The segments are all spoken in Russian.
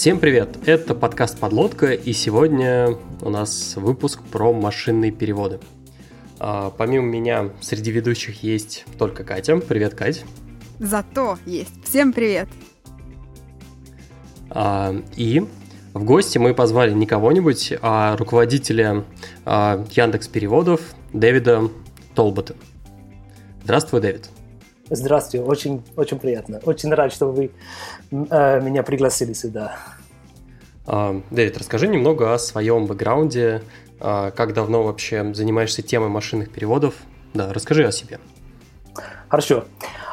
Всем привет! Это подкаст «Подлодка», и сегодня у нас выпуск про машинные переводы. А, помимо меня среди ведущих есть только Катя. Привет, Кать. Зато есть. Всем привет! А, и в гости мы позвали не кого-нибудь, а руководителя а, Яндекс Переводов Дэвида Толбота. Здравствуй, Дэвид. Здравствуйте, очень, очень приятно. Очень рад, что вы э, меня пригласили сюда. А, Дэвид, расскажи немного о своем бэкграунде, а, как давно вообще занимаешься темой машинных переводов. Да, расскажи о себе. Хорошо.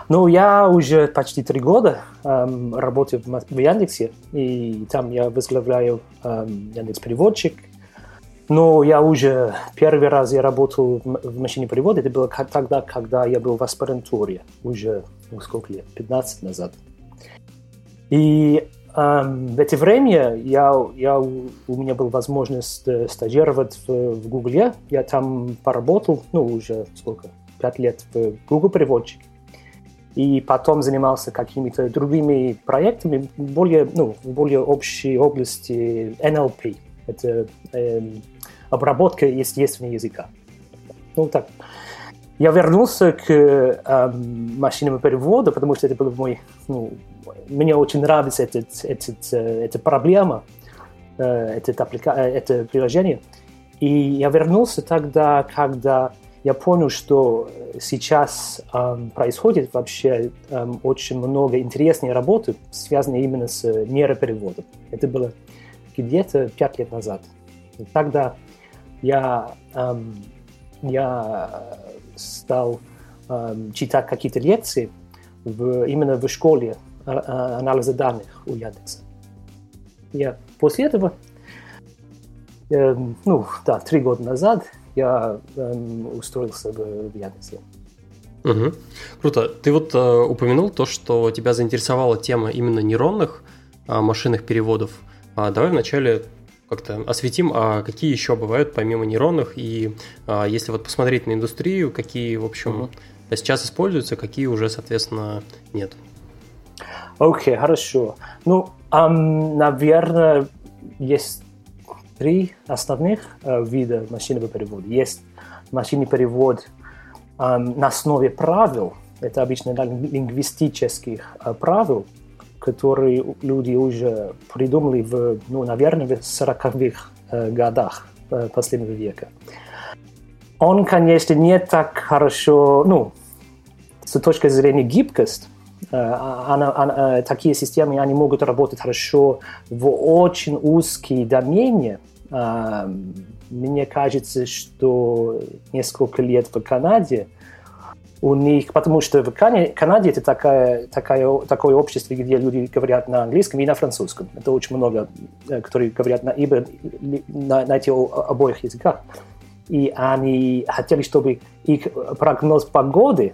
Ну, я уже почти три года эм, работаю в, в Яндексе, и там я возглавляю эм, Яндекс Переводчик. Но я уже первый раз я работал в машине перевода, это было тогда, когда я был в аспирантуре, уже ну, сколько лет, 15 назад. И эм, в это время я, я, у меня была возможность э, стажировать в, в Google. Я там поработал, ну, уже сколько, пять лет в Google переводчик. И потом занимался какими-то другими проектами, более, ну, более общей области NLP. Это эм, обработка естественного языка. Ну, так. Я вернулся к эм, машинному переводу, потому что это был мой... Ну, мне очень нравится этот, этот, э, эта проблема, э, это, апплика... Э, это приложение. И я вернулся тогда, когда я понял, что сейчас эм, происходит вообще эм, очень много интересной работы, связанной именно с нейропереводом. Это было где-то пять лет назад. И тогда я, эм, я стал эм, читать какие-то лекции в, именно в школе э, э, анализа данных у Яндекса. Я после этого, эм, ну да, три года назад я эм, устроился в, в Яндексе. Угу. Круто. Ты вот э, упомянул то, что тебя заинтересовала тема именно нейронных э, машинных переводов. А давай вначале как-то осветим, а какие еще бывают помимо нейронных, и а, если вот посмотреть на индустрию, какие, в общем, угу. сейчас используются, какие уже, соответственно, нет. Окей, okay, хорошо. Ну, um, наверное, есть три основных uh, вида машинного перевода. Есть машинный перевод um, на основе правил, это обычно лингвистических uh, правил, которые люди уже придумали в, ну, наверное, в 40-х э, годах э, последнего века. Он, конечно, не так хорошо, ну, с точки зрения гибкости, э, она, она, э, такие системы, они могут работать хорошо в очень узкие домене. Мне кажется, что несколько лет в Канаде у них, потому что в Канаде это такая, такая, такое общество, где люди говорят на английском и на французском. Это очень много, э, которые говорят на, ибо, на, на этих обоих языках. И они хотели, чтобы их прогноз погоды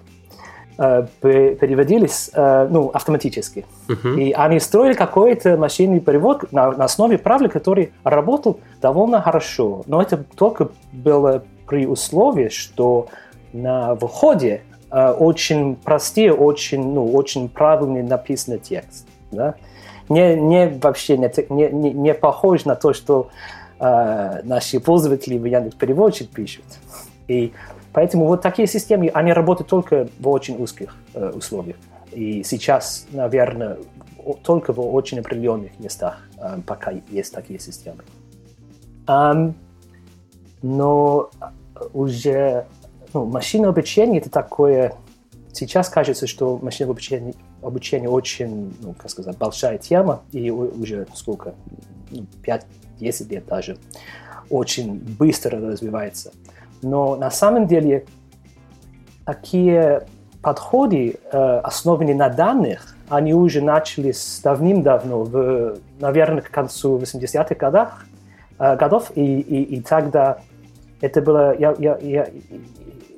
э, переводились э, ну, автоматически. Uh-huh. И они строили какой-то машинный перевод на, на основе правил, который работал довольно хорошо. Но это только было при условии, что на выходе очень простые, очень, ну, очень правильный написанный текст. Да? Не, не вообще не, не, не похож на то, что э, наши пользователи в Яндекс Переводчик пишут. И поэтому вот такие системы, они работают только в очень узких э, условиях. И сейчас, наверное, только в очень определенных местах э, пока есть такие системы. Um, но уже ну, машинное обучение это такое... Сейчас кажется, что машинное обучение, обучение очень, ну, как сказать, большая тема, и уже сколько, ну, 5-10 лет даже, очень быстро развивается. Но на самом деле такие подходы, э, основанные на данных, они уже начались давным-давно, в, наверное, к концу 80-х годах, э, годов, и, и, и тогда это было, я, я, я,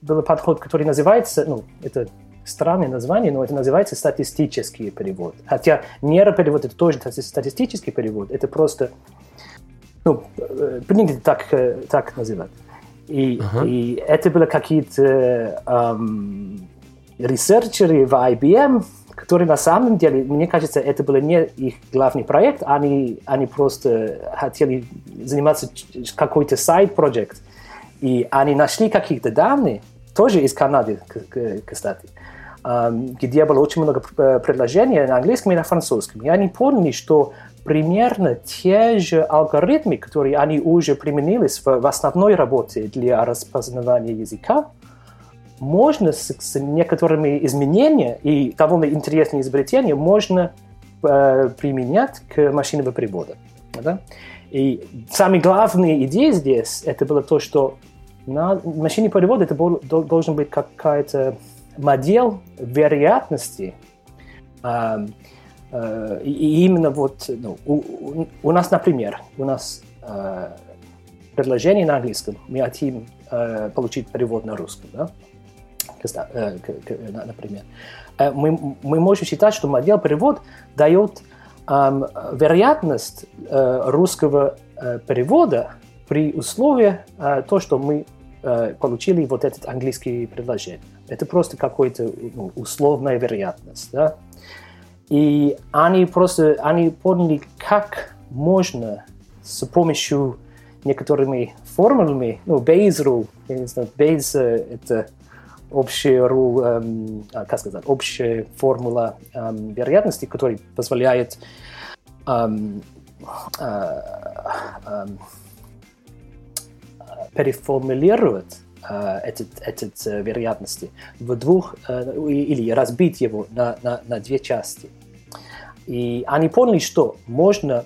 был подход, который называется, ну, это странное название, но это называется статистический перевод. Хотя нейроперевод это тоже статистический перевод, это просто, ну, э, принято так, э, так называть. И, uh-huh. и это были какие-то эм, ресерчеры в IBM, который на самом деле, мне кажется, это был не их главный проект, они, они просто хотели заниматься какой-то сайт-проект, и они нашли какие-то данные, тоже из Канады, кстати, где было очень много предложений на английском и на французском. И они поняли, что примерно те же алгоритмы, которые они уже применили в основной работе для распознавания языка, можно с, с некоторыми изменениями и довольно интересные изобретения можно э, применять к машинному переводу. Да? И самая главная идея здесь это было то, что на машине перевода это был, должен быть какая-то модель вероятности. Э, э, и именно вот ну, у, у нас, например, у нас э, предложение на английском, мы хотим э, получить перевод на русском. Да? Э, например. Э, мы, мы можем считать, что модель перевод дает эм, вероятность э, русского перевода при условии то, что мы получили вот этот английский предложение. Это просто какая-то ну, условная вероятность. Да? И они просто они поняли, как можно с помощью некоторыми формулами, ну, Bayes rule, я не знаю, Bayes это общая, эм, а, как сказать, общая формула эм, вероятности, которая позволяет эм, э, эм, переформулировать этот, этот э, вероятности в двух, э, или разбить его на, на, на две части. И они поняли, что можно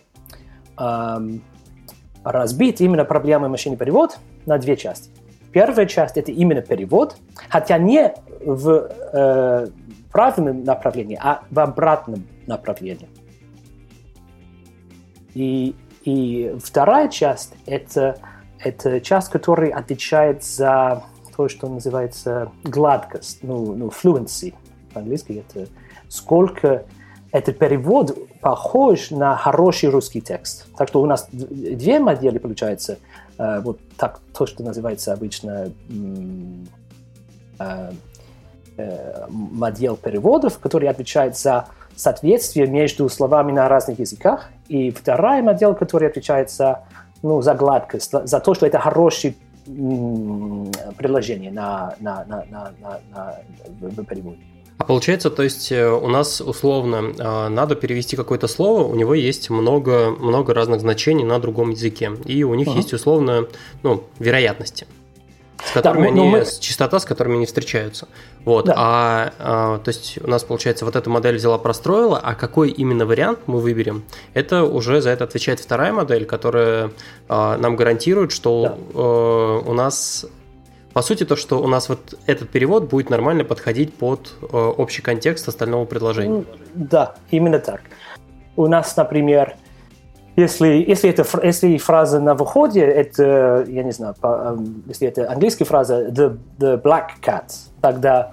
эм, разбить именно проблему машины перевод на две части. Первая часть это именно перевод, хотя не в э, правильном направлении, а в обратном направлении. И, и вторая часть это, это часть, которая отвечает за то, что называется гладкость, ну, ну fluency по-английски это сколько этот перевод похож на хороший русский текст. Так что у нас две модели получается. Э, вот так, то, что называется обычно э, э, модель переводов, который отвечает за соответствие между словами на разных языках, и вторая модель, которая отвечает за, ну, за гладкость, за то, что это хорошее предложение на, на, на, на, на, на, переводе. А получается, то есть э, у нас условно э, надо перевести какое-то слово, у него есть много, много разных значений на другом языке, и у них uh-huh. есть условно ну, вероятности с которыми да, ну, они, мы... частота, с которыми они встречаются. Вот, да. а, а, то есть у нас, получается, вот эта модель взяла, простроила, а какой именно вариант мы выберем, это уже за это отвечает вторая модель, которая а, нам гарантирует, что да. а, у нас по сути, то, что у нас вот этот перевод будет нормально подходить под э, общий контекст остального предложения. Да, именно так. У нас, например, если, если, это, если фраза на выходе, это, я не знаю, по, эм, если это английская фраза the, the black cat, тогда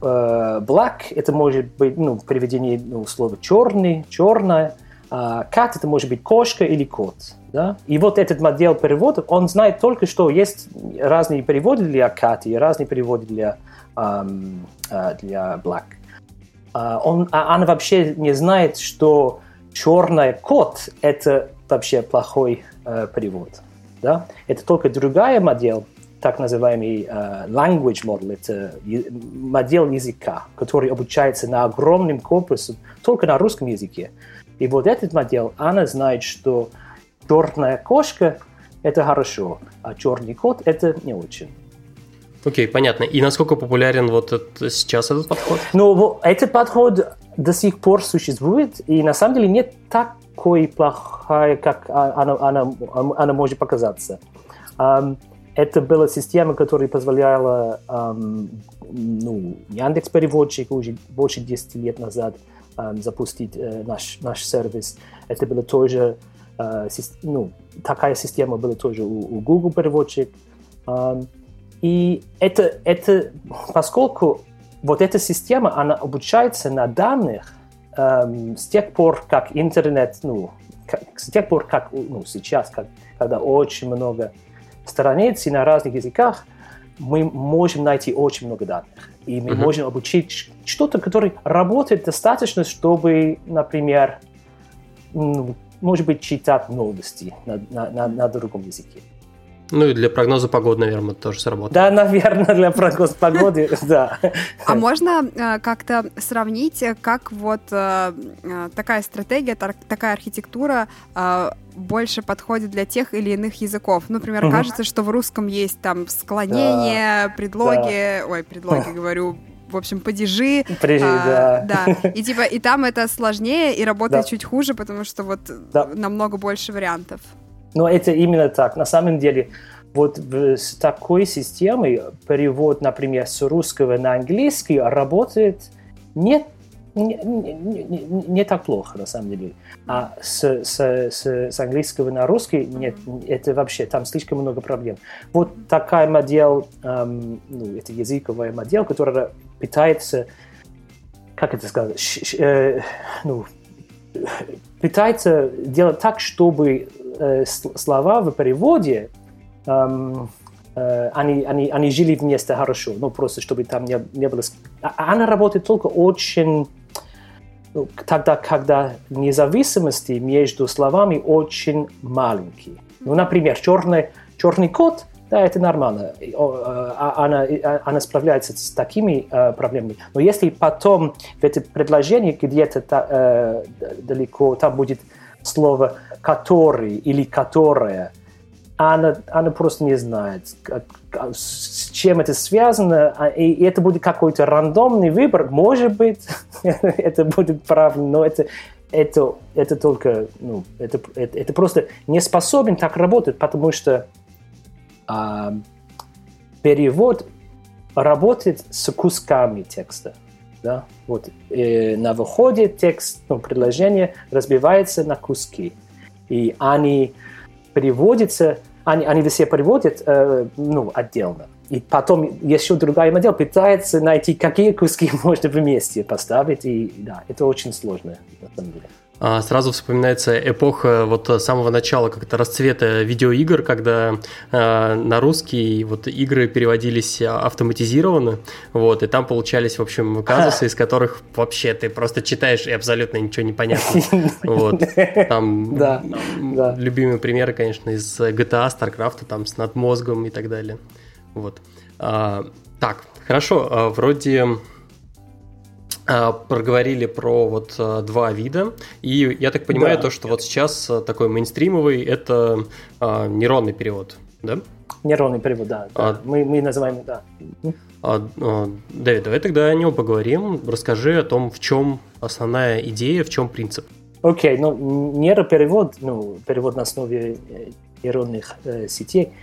э, black это может быть ну, приведение ну, слова черный, черная, а cat это может быть кошка или кот. Да? И вот этот модель перевода, он знает только, что есть разные переводы для cat и разные переводы для, um, uh, для black. Uh, он, а она вообще не знает, что черный кот – это вообще плохой uh, перевод. Да? Это только другая модель, так называемый uh, language model, это модель языка, который обучается на огромном корпусе только на русском языке. И вот этот модель, она знает, что черная кошка – это хорошо, а черный кот – это не очень. Окей, понятно. И насколько популярен вот это, сейчас этот подход? Ну, этот подход до сих пор существует, и на самом деле нет такой плохой, как она, она, она может показаться. Um, это была система, которая позволяла um, ну, Яндекс переводчик уже больше 10 лет назад um, запустить uh, наш, наш сервис. Это было тоже Э, ну, такая система была тоже у, у Google переводчик. И это, это, поскольку вот эта система, она обучается на данных эм, с тех пор, как интернет, ну, как, с тех пор, как ну, сейчас, как, когда очень много страниц на разных языках, мы можем найти очень много данных. И мы mm-hmm. можем обучить что-то, которое работает достаточно, чтобы, например, может быть, читать новости на, на, на, на другом языке. Ну и для прогноза погоды, наверное, тоже сработает. Да, наверное, для прогноза погоды, да. А можно э, как-то сравнить, как вот э, э, такая стратегия, такая архитектура больше подходит для тех или иных языков? Например, кажется, что в русском есть там склонение, предлоги, ой, предлоги говорю, в общем, падежи. Падежи, а, да. Да. И типа, и там это сложнее и работает да. чуть хуже, потому что вот да. намного больше вариантов. Но это именно так. На самом деле, вот с такой системой перевод, например, с русского на английский работает не, не, не, не, так плохо, на самом деле. А с, с, с, с английского на русский нет, это вообще, там слишком много проблем. Вот такая модель, эм, ну, это языковая модель, которая пытается, как это сказать, ш, ш, э, ну, пытается делать так, чтобы э, слова в переводе эм, э, они, они, они жили вместе хорошо, ну просто чтобы там не, не было... А, а она работает только очень... Ну, тогда, когда независимости между словами очень маленькие. Ну, например, черный, черный кот, да, это нормально. Э, а, она, она справляется с такими э, проблемами. Но если потом в это предложение где-то далеко там будет слово который или которая, она, она просто не знает, как, с чем это связано, а, и это будет какой-то рандомный выбор. Может быть, это будет правильно, но это, это, это только, ну, это, это, это просто не способен так работать, потому что а, перевод работает с кусками текста. Да? Вот, э, на выходе текст, ну, предложение разбивается на куски и они переводятся, они, они все переводят э, ну, отдельно. И потом еще другая модель пытается найти, какие куски можно вместе поставить. И да, это очень сложно на самом деле. А, сразу вспоминается эпоха вот самого начала как-то расцвета видеоигр, когда э, на русский вот игры переводились автоматизированно, вот, и там получались, в общем, казусы, из которых вообще ты просто читаешь и абсолютно ничего не понятно. Вот. Там да, да. любимые примеры, конечно, из GTA, StarCraft, там с надмозгом и так далее. Вот. А, так, хорошо, а, вроде а, проговорили про вот а, два вида, и я так понимаю, да. то, что вот сейчас а, такой мейнстримовый это а, нейронный перевод, да? Нейронный перевод, да. А, мы, мы называем, да. А, а, Давид, давай тогда о нем поговорим. Расскажи о том, в чем основная идея, в чем принцип. Окей, okay, ну нейроперевод, ну перевод на основе нейронных э, сетей –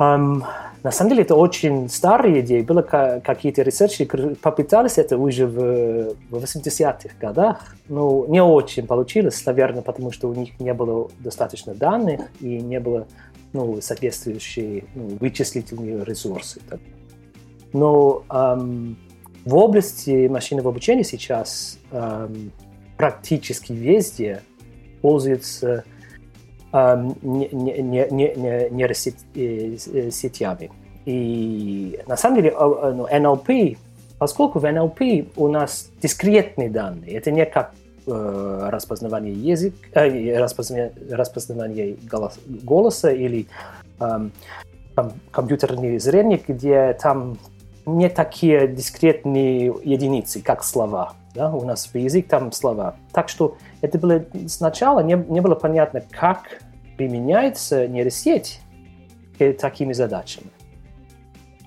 Um, на самом деле это очень старая идея. Было какие-то ресерчи, попытались это уже в, в 80-х годах, но не очень получилось, наверное, потому что у них не было достаточно данных и не было ну, соответствующие ну, вычислительные ресурсы. Но um, в области машинного обучения сейчас um, практически везде пользуются нейросетями. И на самом деле ну, NLP, поскольку в NLP у нас дискретные данные, это не как э, распознавание языка, э, распознавание, распознавание голос, голоса или э, компьютерное зрение, где там не такие дискретные единицы, как слова. Да? У нас в язык там слова. Так что это было сначала не, не было понятно, как применяется нейросеть к такими задачами.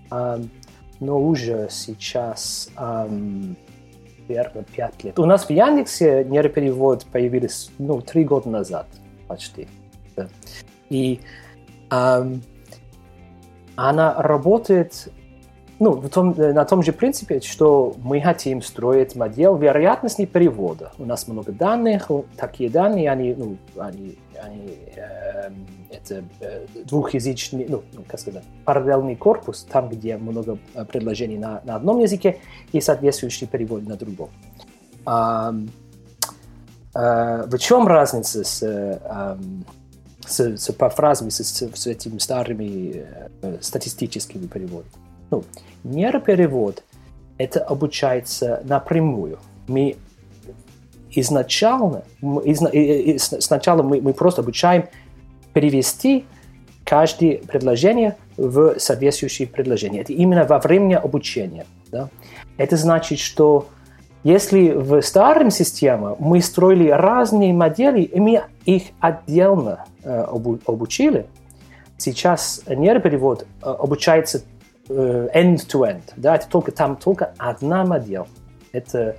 Но уже сейчас, наверное, пять лет. У нас в Яндексе нейроперевод появился ну, три года назад почти. И она работает ну, в том, э, на том же принципе, что мы хотим строить модель вероятности перевода. У нас много данных, такие данные, они, ну, они, они э, это двухязычный, ну, ну, как сказать, параллельный корпус, там, где много э, предложений на, на одном языке и соответствующий перевод на другом. А, э, в чем разница с, э, с, с пафразами, с, с, этими старыми статистическими переводами. Ну, нейроперевод – это обучается напрямую. Мы изначально, изна, сначала мы, мы просто обучаем перевести каждое предложение в соответствующее предложение. Это именно во время обучения. Да? Это значит, что если в старом системе мы строили разные модели, и мы их отдельно э, обучили, сейчас нейроперевод э, обучается end-to-end. Да? Это только, там только одна модель. Это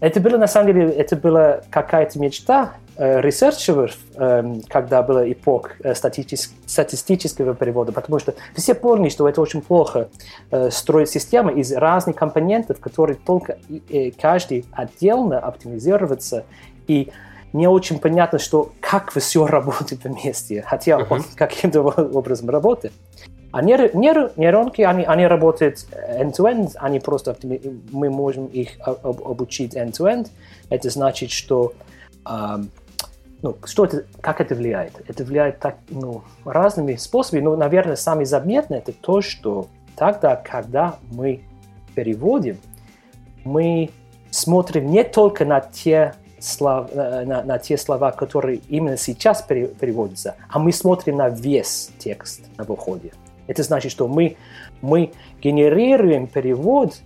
это было, на самом деле, это была какая-то мечта э, ресерчеров, э, когда была эпоха э, статистического, статистического перевода, потому что все поняли, что это очень плохо э, строить систему из разных компонентов, которые только э, каждый отдельно оптимизироваться, и не очень понятно, что как все работает вместе, хотя uh-huh. он каким-то образом работает. А нейр, нейр, нейронки, они, они работают end-to-end, они просто, мы можем их обучить end-to-end. Это значит, что, um, ну, что это, как это влияет? Это влияет так, ну, разными способами, но, наверное, самый заметный это то, что тогда, когда мы переводим, мы смотрим не только на те слова, на, на те слова, которые именно сейчас переводятся, а мы смотрим на весь текст на выходе. Это значит, что мы, мы генерируем перевод,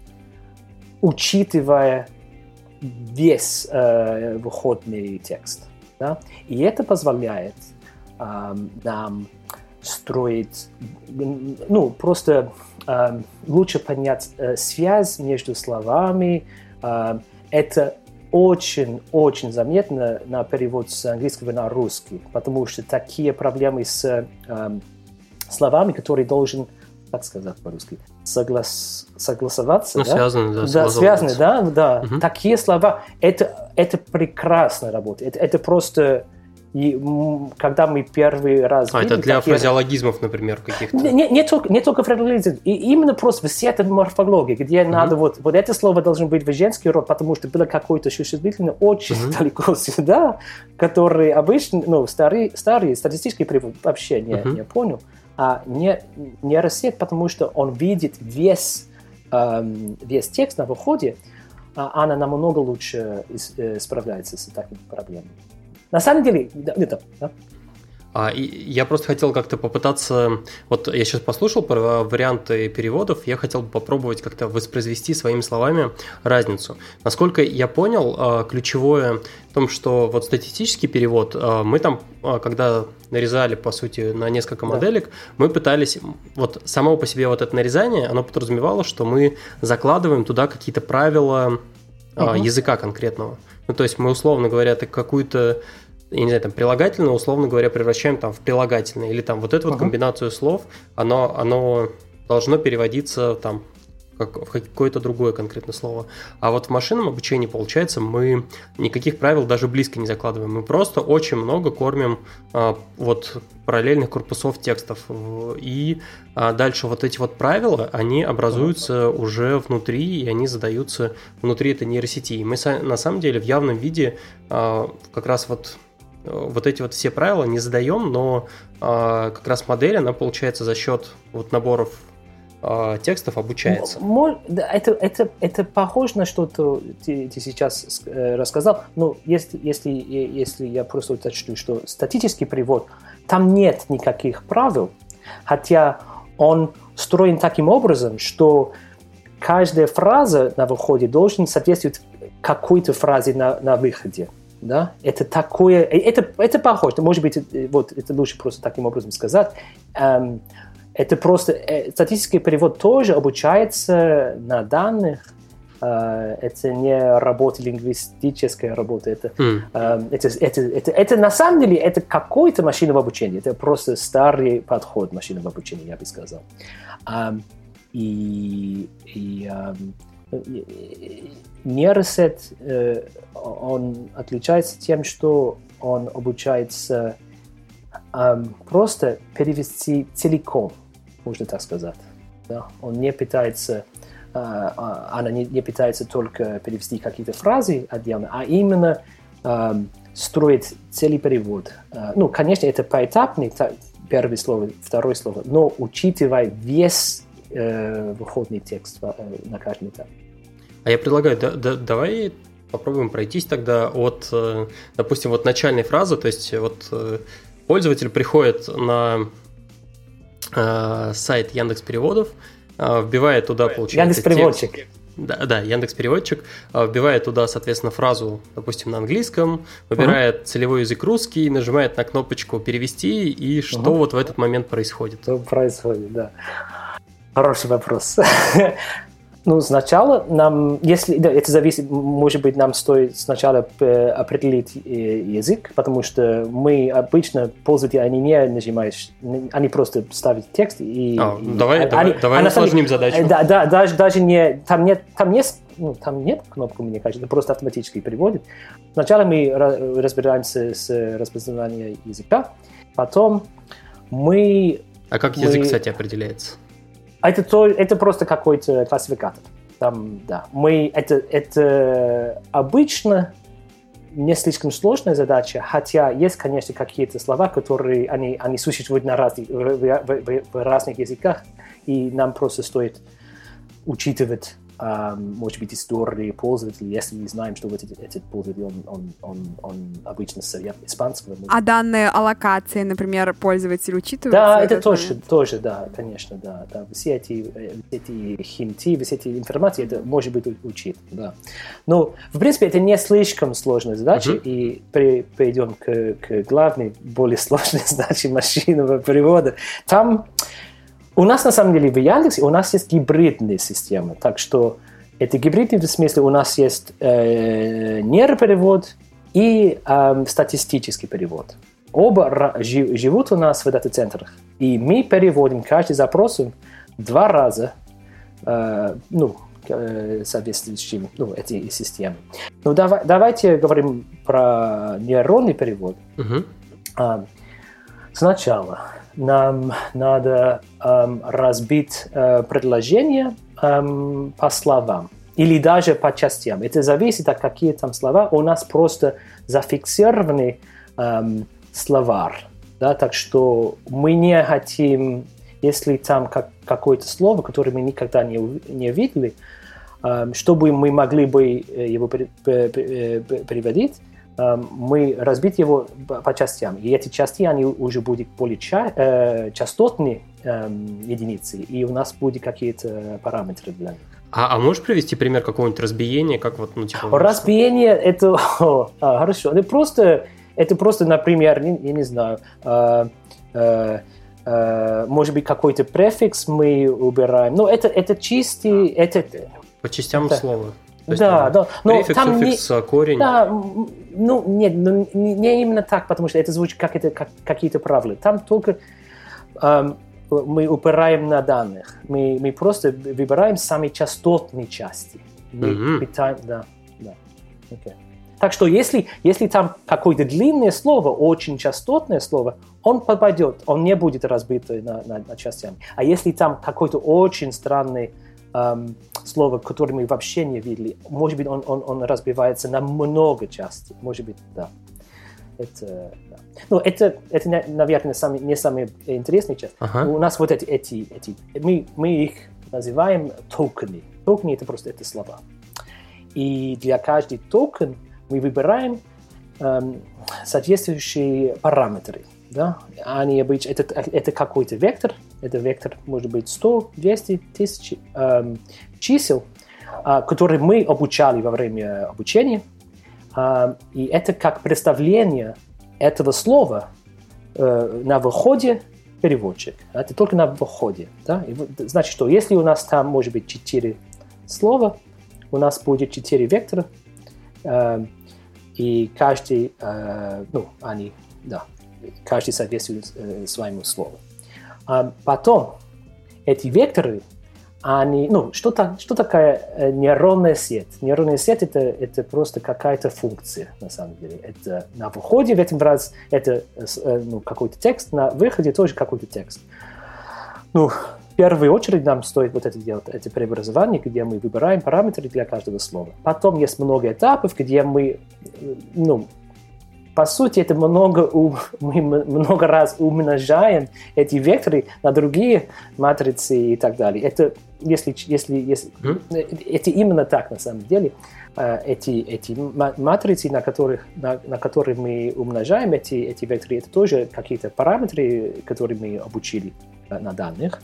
учитывая весь э, выходный текст. Да? И это позволяет э, нам строить, ну, просто э, лучше понять э, связь между словами. Э, это очень-очень заметно на перевод с английского на русский, потому что такие проблемы с э, словами, которые должен, как сказать по-русски, соглас, согласоваться. Ну, да? связаны, да. Да, связаны, да, да. Угу. Такие слова, это, это прекрасно работает. Это, это просто и когда мы первый раз А, это для такие... фразеологизмов, например, каких-то? Не, не, только, не только фразеологизм, и именно просто вся эта морфология, где mm-hmm. надо вот, вот это слово должно быть в женский род, потому что было какое-то существительное очень mm-hmm. далеко сюда, который обычно, ну, старые, старые статистические переводы вообще не, mm-hmm. не понял а не, не рассеет, потому что он видит весь, эм, весь текст на выходе, а она намного лучше э, справляется с такими проблемами. На самом деле, да, это, да? А, и я просто хотел как-то попытаться, вот я сейчас послушал про варианты переводов, я хотел бы попробовать как-то воспроизвести своими словами разницу. Насколько я понял, а, ключевое в том, что вот статистический перевод, а, мы там, а, когда нарезали, по сути, на несколько моделек, да. мы пытались, вот само по себе вот это нарезание, оно подразумевало, что мы закладываем туда какие-то правила угу. языка конкретного. Ну, то есть мы, условно говоря, какую-то я не знаю, там прилагательное, условно говоря, превращаем там в прилагательное. Или там вот эту uh-huh. вот комбинацию слов, оно, оно должно переводиться там как, в какое-то другое конкретное слово. А вот в машинном обучении, получается, мы никаких правил даже близко не закладываем. Мы просто очень много кормим а, вот параллельных корпусов текстов. И а, дальше вот эти вот правила, они образуются уже внутри, и они задаются внутри этой нейросети. И мы на самом деле в явном виде а, как раз вот вот эти вот все правила не задаем, но э, как раз модель, она получается за счет вот наборов э, текстов обучается. Это, это, это похоже на что-то ты, ты сейчас э, рассказал, но если, если, если я просто уточню, что статический перевод, там нет никаких правил, хотя он строен таким образом, что каждая фраза на выходе должен соответствовать какой-то фразе на, на выходе да, это такое, э, это, это похоже, может быть, э, вот это лучше просто таким образом сказать, эм, это просто, э, статистический перевод тоже обучается на данных, э, это не работа лингвистическая работа, это, mm. э, это, это, это, это на самом деле это какое-то машинное обучение, это просто старый подход машинного обучения, я бы сказал. Um, и, и um, нейросет, э, он отличается тем, что он обучается просто перевести целиком, можно так сказать. Он не пытается, а, а, она не, не пытается только перевести какие-то фразы отдельно, а именно строить целый перевод. Э, ну, конечно, это поэтапный, первое слово, второе слово, но учитывая весь э, выходный текст э, на каждом этапе. А я предлагаю, да, да, давай попробуем пройтись тогда от, э, допустим, вот начальной фразы, то есть вот э, пользователь приходит на э, сайт Яндекс Переводов, вбивает туда, получается, Яндекс Переводчик. Текст, да, да, Яндекс Переводчик вбивает туда, соответственно, фразу, допустим, на английском, выбирает uh-huh. целевой язык русский, нажимает на кнопочку перевести, и что uh-huh. вот в этот момент происходит? Что происходит, да. Хороший вопрос. Ну, сначала нам, если да, это зависит, может быть, нам стоит сначала э, определить э, язык, потому что мы обычно пользователи, они не нажимают, они просто ставят текст и... А, и давай, они, давай, давай усложним задачу. Да, да, даже, даже не, там нет, там нет, ну, там нет кнопки, мне кажется, это просто автоматически переводит. Сначала мы разбираемся с распознаванием языка, потом мы... А как язык, мы... кстати, определяется? А это, то, это просто какой-то классификатор. Там, да. Мы, это, это обычно не слишком сложная задача, хотя есть, конечно, какие-то слова, которые они, они существуют на разных, в, в, в, в разных языках, и нам просто стоит учитывать может быть, истории пользователя, если мы знаем, что вот этот, этот пользователь, он, он, он, он обычно с испанского. А данные о локации, например, пользователь учитывает? Да, это тоже, момент? тоже, да, конечно, да. да. Все эти, все эти хинты, все эти информации, это может быть учит, да. Но, в принципе, это не слишком сложная задача, uh-huh. и при, перейдем к, к главной, более сложной задаче машинного перевода. Там у нас на самом деле в Яндексе у нас есть гибридные системы, так что это гибридный в смысле у нас есть э, нейроперевод и э, статистический перевод. Оба живут у нас в дата-центрах, и мы переводим каждый запрос два раза, э, ну, э, соответствующими ну, эти системы. Ну, давай, давайте говорим про нейронный перевод. Uh-huh. А, сначала нам надо эм, разбить э, предложение эм, по словам или даже по частям. Это зависит от какие там слова. У нас просто зафиксированы эм, словарь. Да, так что мы не хотим, если там как, какое-то слово, которое мы никогда не, не видели, эм, чтобы мы могли бы э, его переводить, Эм, мы разбить его по частям. И эти части, они уже будут более ча- э, частотные э, единицы, и у нас будут какие-то параметры для них. А, а можешь привести пример какого-нибудь разбиения, как вот, ну, типа... Разбиение, это... А, хорошо. Это просто, это просто, например, я, я не знаю, э, э, э, может быть, какой-то префикс мы убираем. Но это, это чистый... Это, по частям это, слова. Есть, да, да. Но префикс, там суффикс, не, корень. Да, ну нет, ну, не, не именно так, потому что это звучит как это как, какие-то правила. Там только эм, мы упираем на данных. Мы, мы просто выбираем самые частотные части. Мы mm-hmm. питаем, да, да. Okay. Так что если, если там какое-то длинное слово, очень частотное слово, он попадет, он не будет разбит на, на, на частями. А если там какой-то очень странный эм, слово, которое мы вообще не видели, может быть, он, он, он разбивается на много частей. Может быть, да. Это, да. Ну, это, это, наверное, самый, не самый интересный часть. Ага. У нас вот эти, эти, эти мы, мы их называем токены. Токены это просто это слова. И для каждого токен мы выбираем эм, соответствующие параметры. Да? Они обычно, это, это какой-то вектор, это вектор может быть 100, 200, 1000 эм, чисел, э, которые мы обучали во время обучения. Э, и это как представление этого слова э, на выходе переводчик. Это только на выходе. Да? И, значит, что если у нас там может быть 4 слова, у нас будет 4 вектора, э, и каждый, э, ну, они, да, каждый соответствует э, своему слову. А потом эти векторы, они, ну, что, -то, что такое э, нейронная сеть? Нейронная сеть это, это просто какая-то функция, на самом деле. Это на входе в этом раз это э, ну, какой-то текст, на выходе тоже какой-то текст. Ну, в первую очередь нам стоит вот это делать, это преобразование, где мы выбираем параметры для каждого слова. Потом есть много этапов, где мы, ну, по сути, это много, мы много раз умножаем эти векторы на другие матрицы и так далее. Это, если, если, если, mm? это именно так на самом деле. Э, эти, эти матрицы, на, которых, на, на которые мы умножаем эти, эти векторы, это тоже какие-то параметры, которые мы обучили на данных.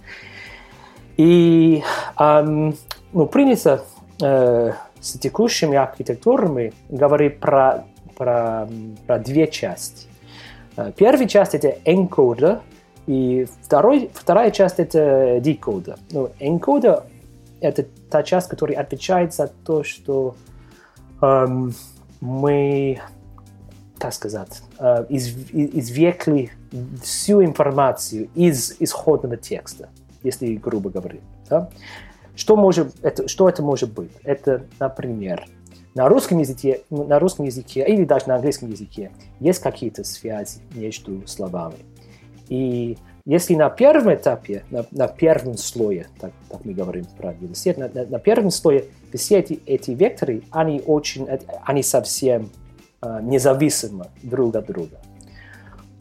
И эм, ну, принято э, с текущими архитектурами говорить про, про, про две части. Э, первая часть это encoder, и второй, вторая часть это decoder. Ну, encoder это та часть, которая отвечает за то, что эм, мы, так сказать, э, из, извлекли всю информацию из исходного текста, если грубо говоря. Да? Что, может, это, что это может быть? Это, например, на русском языке, на русском языке или даже на английском языке есть какие-то связи между словами. И если на первом этапе, на, на первом слое, так, так мы говорим про велосипед, на, на, на первом слое все эти, эти векторы, они очень, они совсем э, независимы друг от друга.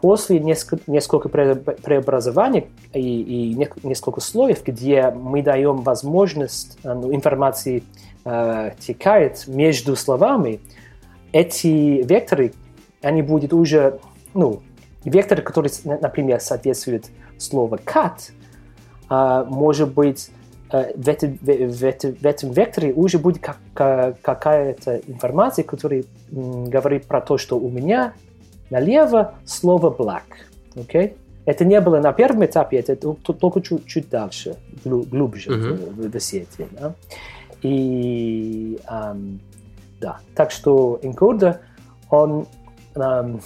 После несколько, несколько преобразований и, и несколько слоев, где мы даем возможность, ну, информации э, текает между словами, эти векторы, они будут уже, ну, вектор, который, например, соответствует слову cat, uh, может быть, uh, в, это, в, в, в этом векторе уже будет как, какая-то информация, которая м, говорит про то, что у меня налево слово black. Okay? Это не было на первом этапе, это только чуть-чуть дальше, глубже uh-huh. в, в сети. Да? И um, да, так что encoder, он um,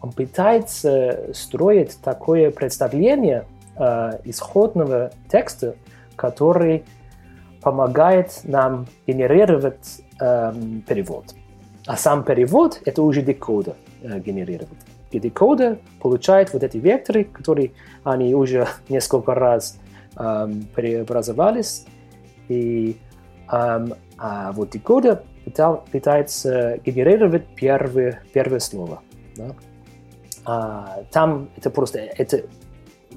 он пытается строить такое представление э, исходного текста, который помогает нам генерировать э, перевод. А сам перевод это уже декодер э, генерирует. И декодер получает вот эти векторы, которые они уже несколько раз э, преобразовались. И э, а вот декодер пытается генерировать первое, первое слово. Да? А, там это просто это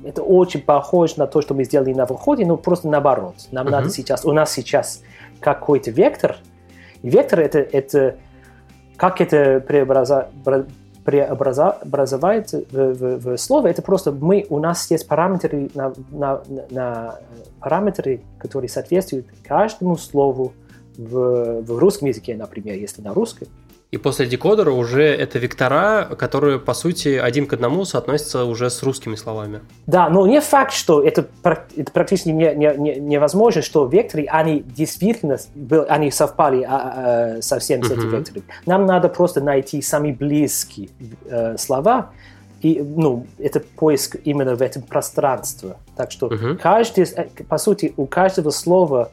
это очень похоже на то, что мы сделали на выходе, но просто наоборот. Нам uh-huh. надо сейчас, у нас сейчас какой-то вектор, и вектор это, это как это преобраза, преобразовывается в, в, в слово, это просто мы, у нас есть параметры, на, на, на параметры, которые соответствуют каждому слову в, в русском языке, например, если на русском, и после декодера уже это вектора, которые, по сути, один к одному соотносятся уже с русскими словами. Да, но не факт, что это, это практически не, не, не, невозможно, что векторы, они действительно они совпали а, а, совсем с этими uh-huh. векторами. Нам надо просто найти самые близкие э, слова, и, ну, это поиск именно в этом пространстве. Так что uh-huh. каждый, э, по сути, у каждого слова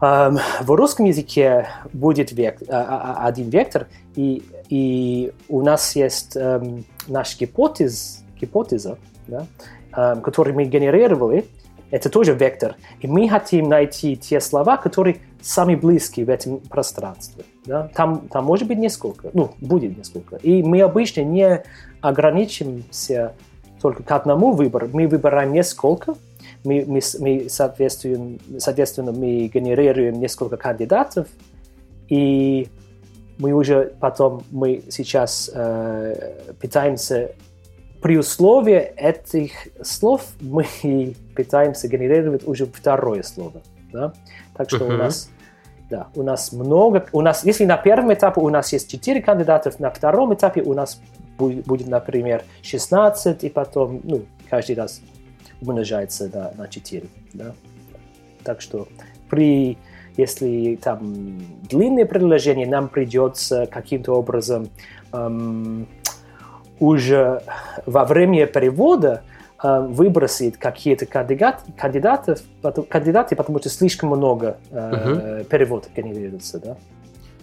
в русском языке будет век, а, а, а, один вектор, и, и у нас есть um, наш гипотез, гипотеза, да, um, который мы генерировали, это тоже вектор. И мы хотим найти те слова, которые самые близкие в этом пространстве. Да? Там, там может быть несколько, ну, будет несколько. И мы обычно не ограничимся только к одному выбору. Мы выбираем несколько, мы, мы, мы соответствуем, соответственно, мы генерируем несколько кандидатов, и мы уже потом, мы сейчас э, пытаемся при условии этих слов мы пытаемся генерировать уже второе слово. Да? Так что uh-huh. у нас да, у нас много, у нас, если на первом этапе у нас есть 4 кандидатов, на втором этапе у нас будет, будет например, 16, и потом, ну, каждый раз умножается да, на 4. Да? Так что при, если там длинное предложение, нам придется каким-то образом эм, уже во время перевода э, выбросить какие-то кандидат, кандидатов, кандидаты, потому что слишком много э, угу. переводов генерируется. Да?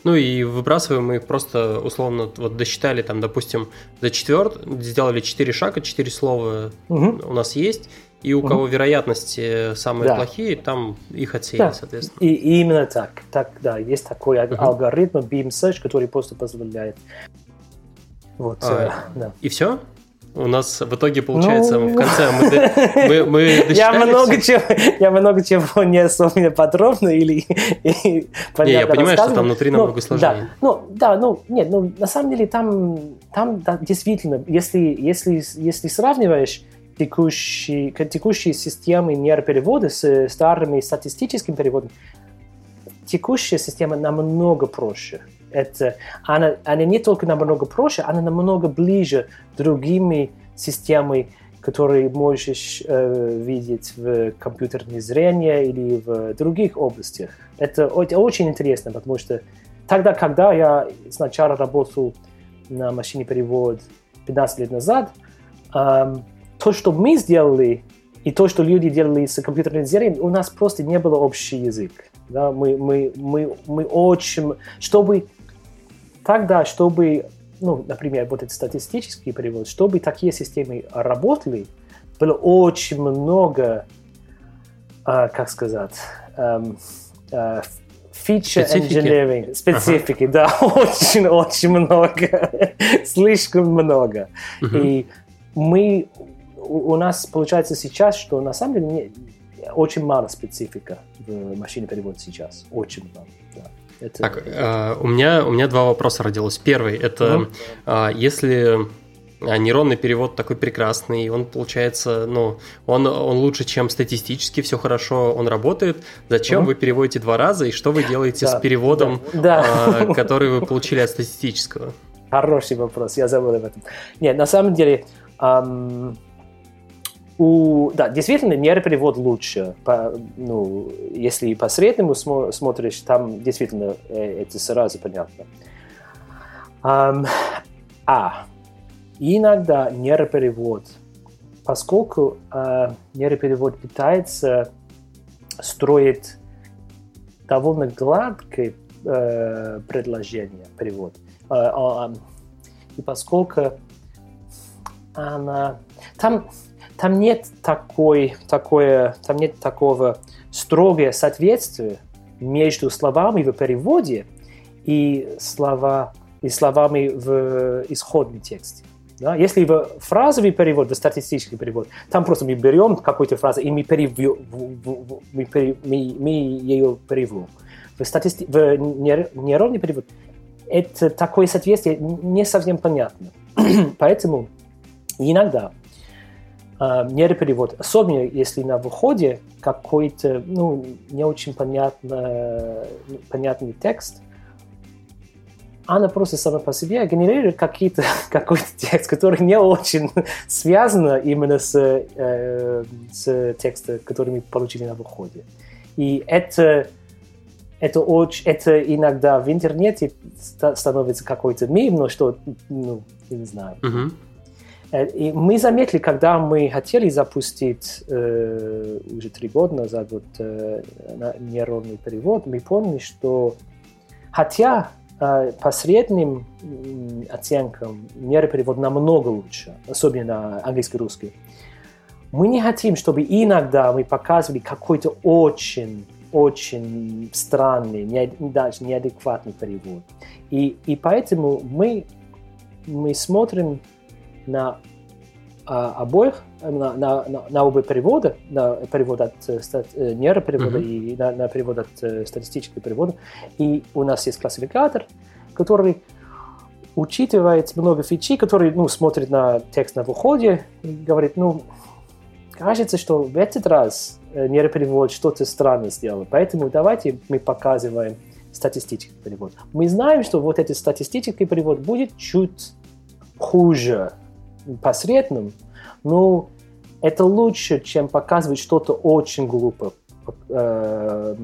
Ну и выбрасываем мы их просто условно вот досчитали там, допустим, до четверт, сделали четыре шага, четыре слова угу. у нас есть, и у угу. кого вероятности самые да. плохие, там их отсеяли, да. соответственно. И, и именно так. так. Да, есть такой угу. алгоритм Beam Search, который просто позволяет Вот, а, да. И все? У нас в итоге получается ну... в конце мы, мы, мы я много чего я много чего не особенно подробно или не, я понимаю, что там внутри намного сложнее. Да, ну да, ну нет, ну на самом деле там там да, действительно, если если если сравниваешь текущие, текущие системы нейроперевода с старыми статистическими переводами, текущая система намного проще это, она, она не только намного проще, она намного ближе другими системами, которые можешь э, видеть в компьютерном зрении или в других областях. Это, это очень интересно, потому что тогда, когда я сначала работал на машине перевод 15 лет назад, эм, то, что мы сделали, и то, что люди делали с компьютерным зрением, у нас просто не было общий язык. Да? Мы, мы, мы, мы очень... Чтобы Тогда, чтобы, ну, например, вот этот статистический перевод, чтобы такие системы работали, было очень много, э, как сказать, э, feature специфики. engineering, специфики, ага. да, очень-очень много, слишком много. Угу. И мы, у, у нас получается сейчас, что на самом деле не, очень мало специфика в машине перевода сейчас, очень мало. Да. Это, так, Э, у, меня, у меня два вопроса родилось. Первый, это угу. э, если нейронный перевод такой прекрасный, он получается, ну, он, он лучше, чем статистически, все хорошо, он работает. Зачем угу. вы переводите два раза и что вы делаете да, с переводом, да, да. Э, который вы получили от статистического? Хороший вопрос, я забыл об этом. Нет, на самом деле, эм, у, да, действительно, нейроперевод лучше. По, ну, если по среднему смо, смотришь, там действительно э, это сразу понятно. Um, а иногда нейроперевод, поскольку э, нейроперевод пытается строить довольно гладкое э, предложение, перевод, э, э, и поскольку она... Там, там нет такой, такое, там нет такого строгого соответствия между словами в переводе и, слова, и словами в исходном тексте. Да? Если в фразовый перевод, в статистический перевод, там просто мы берем какую-то фразу и мы, перевью, мы, мы, мы ее переводим. В, статисти... в нейронный перевод это такое соответствие не совсем понятно. Поэтому иногда э, нейроперевод, особенно если на выходе какой-то ну, не очень понятно, понятный текст, она просто сама по себе генерирует какие-то, какой-то текст, который не очень связан именно с, э, с текстом, который мы получили на выходе. И это, это, очень, это иногда в интернете становится какой-то мем, но что, ну, я не знаю. Uh-huh. Э, и мы заметили, когда мы хотели запустить э, уже три года назад вот, э, нейронный перевод, мы поняли, что хотя по средним э, оценкам нейроперевод намного лучше, особенно на английский русский, мы не хотим, чтобы иногда мы показывали какой-то очень очень странный, даже неадекватный перевод. И, и поэтому мы, мы смотрим на а, обоих, на, на, на, на оба перевода, на перевод от э, стат, э, нейроперевода mm-hmm. и на, на перевод от э, статистического перевода. И у нас есть классификатор, который учитывает много фичей, который ну, смотрит на текст на выходе и говорит, ну, кажется, что в этот раз нейроперевод что-то странно сделал, поэтому давайте мы показываем статистический перевод. Мы знаем, что вот этот статистический перевод будет чуть хуже, посредным, ну, это лучше, чем показывать что-то очень глупо э,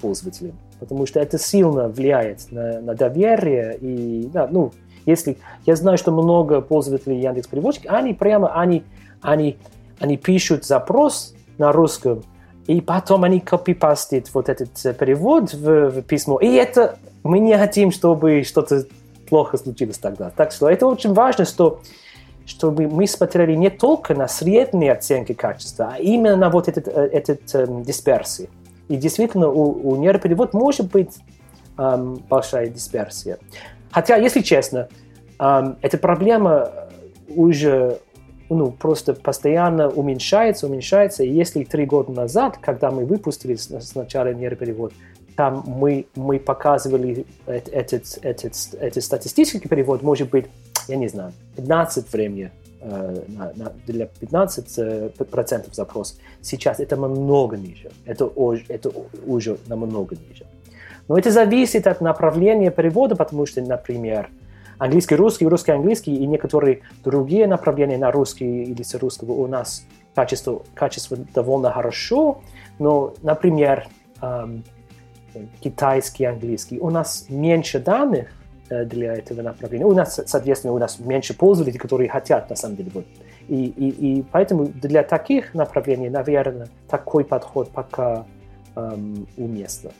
пользователям, потому что это сильно влияет на, на доверие и, да, ну, если я знаю, что много пользователей Яндекс Переводчик, они прямо они они они пишут запрос на русском и потом они копипастят вот этот э, перевод в, в письмо. И это мы не хотим, чтобы что-то плохо случилось тогда. Так что это очень важно, что чтобы мы смотрели не только на средние оценки качества, а именно на вот этот, э, этот эм, дисперсии. И действительно, у, у нейроперевод может быть эм, большая дисперсия. Хотя, если честно, эта проблема уже ну, просто постоянно уменьшается, уменьшается. И если три года назад, когда мы выпустили сначала нейроперевод, там мы, мы показывали этот, этот, этот статистический перевод, может быть, я не знаю, 15 времени э, на, на, для 15 э, процентов запросов. Сейчас это намного ниже. Это, это уже намного ниже. Но это зависит от направления перевода, потому что, например, английский, русский, русский, английский и некоторые другие направления на русский или с русского у нас качество, качество довольно хорошо, но, например, эм, китайский, английский, у нас меньше данных для этого направления. У нас, соответственно, у нас меньше пользователей, которые хотят, на самом деле. Вот. И, и, и поэтому для таких направлений, наверное, такой подход пока эм, уместно.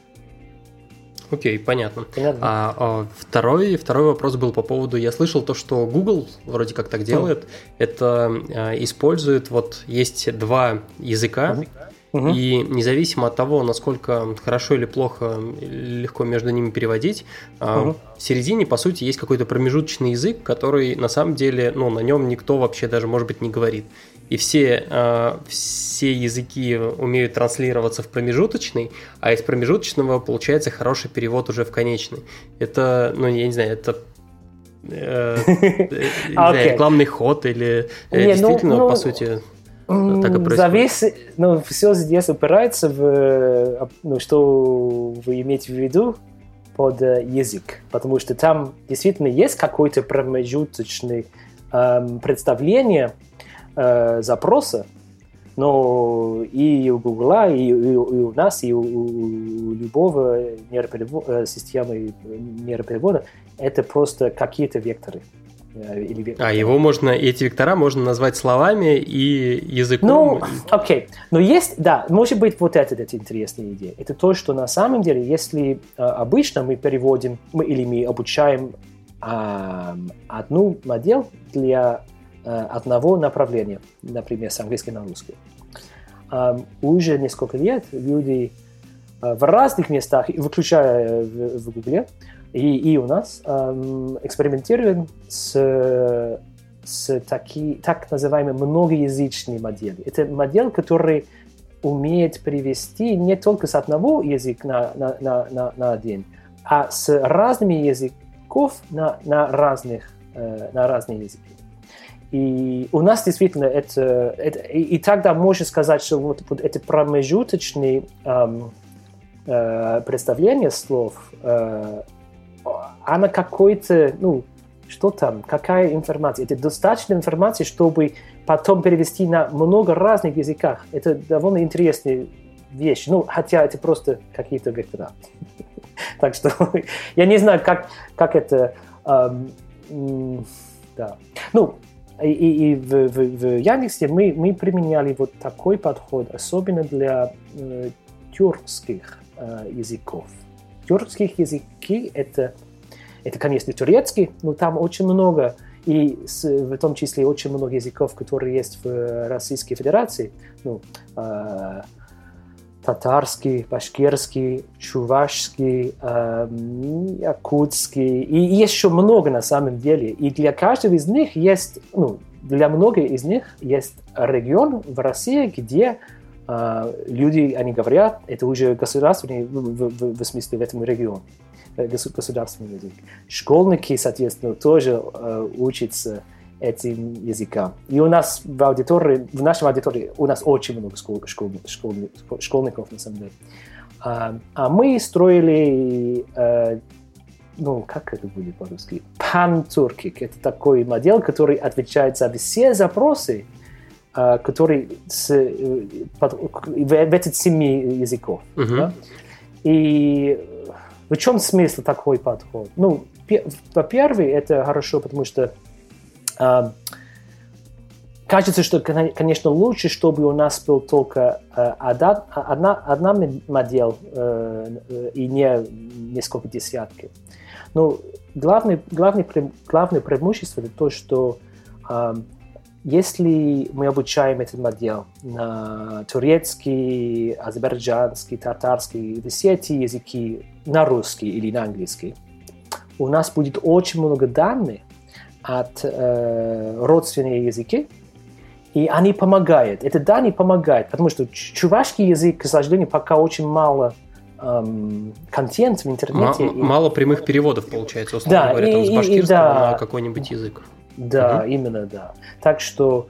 Окей, понятно. понятно. А, а второй, второй вопрос был по поводу, я слышал то, что Google вроде как так делает, mm. это а, использует, вот есть два языка, mm-hmm. Угу. И независимо от того, насколько хорошо или плохо легко между ними переводить, угу. в середине, по сути, есть какой-то промежуточный язык, который на самом деле, ну, на нем никто вообще даже, может быть, не говорит. И все, а, все языки умеют транслироваться в промежуточный, а из промежуточного получается хороший перевод уже в конечный. Это, ну, я не знаю, это э, рекламный ход или э, ну, действительно, ну, по сути так и Зависит, ну, все здесь упирается в, ну, что вы имеете в виду под э, язык, потому что там действительно есть какое-то промежуточное эм, представление э, запроса, но и у Гугла, и, и, и у нас, и у, у любого нейроперевода, э, системы нейроперевода это просто какие-то векторы. Э, или А его можно, эти вектора можно назвать словами и языком. Ну, окей. Okay. Но есть, да, может быть, вот это, это интересная идея. Это то, что на самом деле, если э, обычно мы переводим, мы, или мы обучаем э, одну модель для э, одного направления, например, с английского на русский, э, уже несколько лет люди э, в разных местах, включая в, в Гугле, и, и у нас эм, экспериментируем с, с таки, так называемой многоязычной моделью. Это модель, которая умеет перевести не только с одного языка на, на, на, на, на один, а с разными языков на, на, разных, э, на разные языки. И у нас действительно это, это и, и тогда можно сказать, что вот, вот это промежуточное эм, э, представление слов э, она какой-то, ну, что там, какая информация. Это достаточно информации, чтобы потом перевести на много разных языках. Это довольно интересная вещь. Ну, хотя это просто какие-то вектора. так что я не знаю, как, как это... Эм, да. Ну, и, и, и в, в, в Яндексе мы, мы применяли вот такой подход, особенно для э, тюркских э, языков. Тюркских языки это это, конечно, турецкий, но там очень много, и с, в том числе очень много языков, которые есть в Российской Федерации. Ну, э, татарский, башкирский, чувашский, э, якутский, и еще много на самом деле. И для каждого из них есть, ну, для многих из них есть регион в России, где э, люди, они говорят, это уже государственный, в, в, в, смысле в этом регионе. Э, государственный язык. Школьники, соответственно, тоже э, учатся этим языкам. И у нас в аудитории, в нашей аудитории у нас очень много школ, школ, школ, школьников, на самом деле. А, а мы строили, э, ну, как это будет по-русски? Пан-туркик. Это такой модель, который отвечает за все запросы, э, которые с, э, под, в, в эти семи языков. Uh-huh. Да? И в чем смысл такой подход? Ну, во-первых, это хорошо, потому что э, кажется, что, конечно, лучше, чтобы у нас был только э, одна, одна, одна модель э, и не несколько десятков. Но главное, главное, главное преимущество это то, что э, если мы обучаем этот модель на турецкий, азербайджанский, татарский, все эти языки на русский или на английский, у нас будет очень много данных, от э, родственные языки, и они помогают. Это да, они помогают, потому что чувашский язык, к сожалению, пока очень мало эм, контент в интернете. М- и... Мало прямых переводов, получается, условно да, говоря, и, там, с башкирского да, на какой-нибудь язык. Да, угу. именно, да. Так что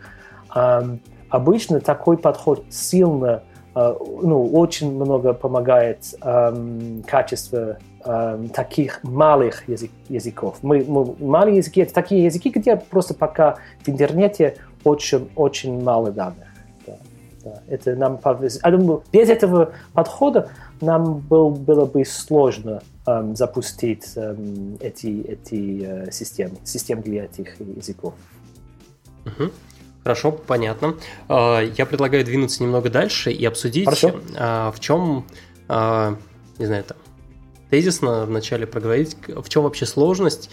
эм, обычно такой подход сильно, э, ну, очень много помогает эм, качество эм, таких малых язык, языков. Мы, мы, малые языки — это такие языки, где просто пока в интернете очень, очень мало данных. Да, да. Это нам повезло. Я думаю, без этого подхода нам был, было бы сложно запустить эм, эти, эти э, системы, системы для этих языков. Угу. Хорошо, понятно. А, я предлагаю двинуться немного дальше и обсудить, Хорошо. А, в чем, не знаю, там, тезисно вначале проговорить, в чем вообще сложность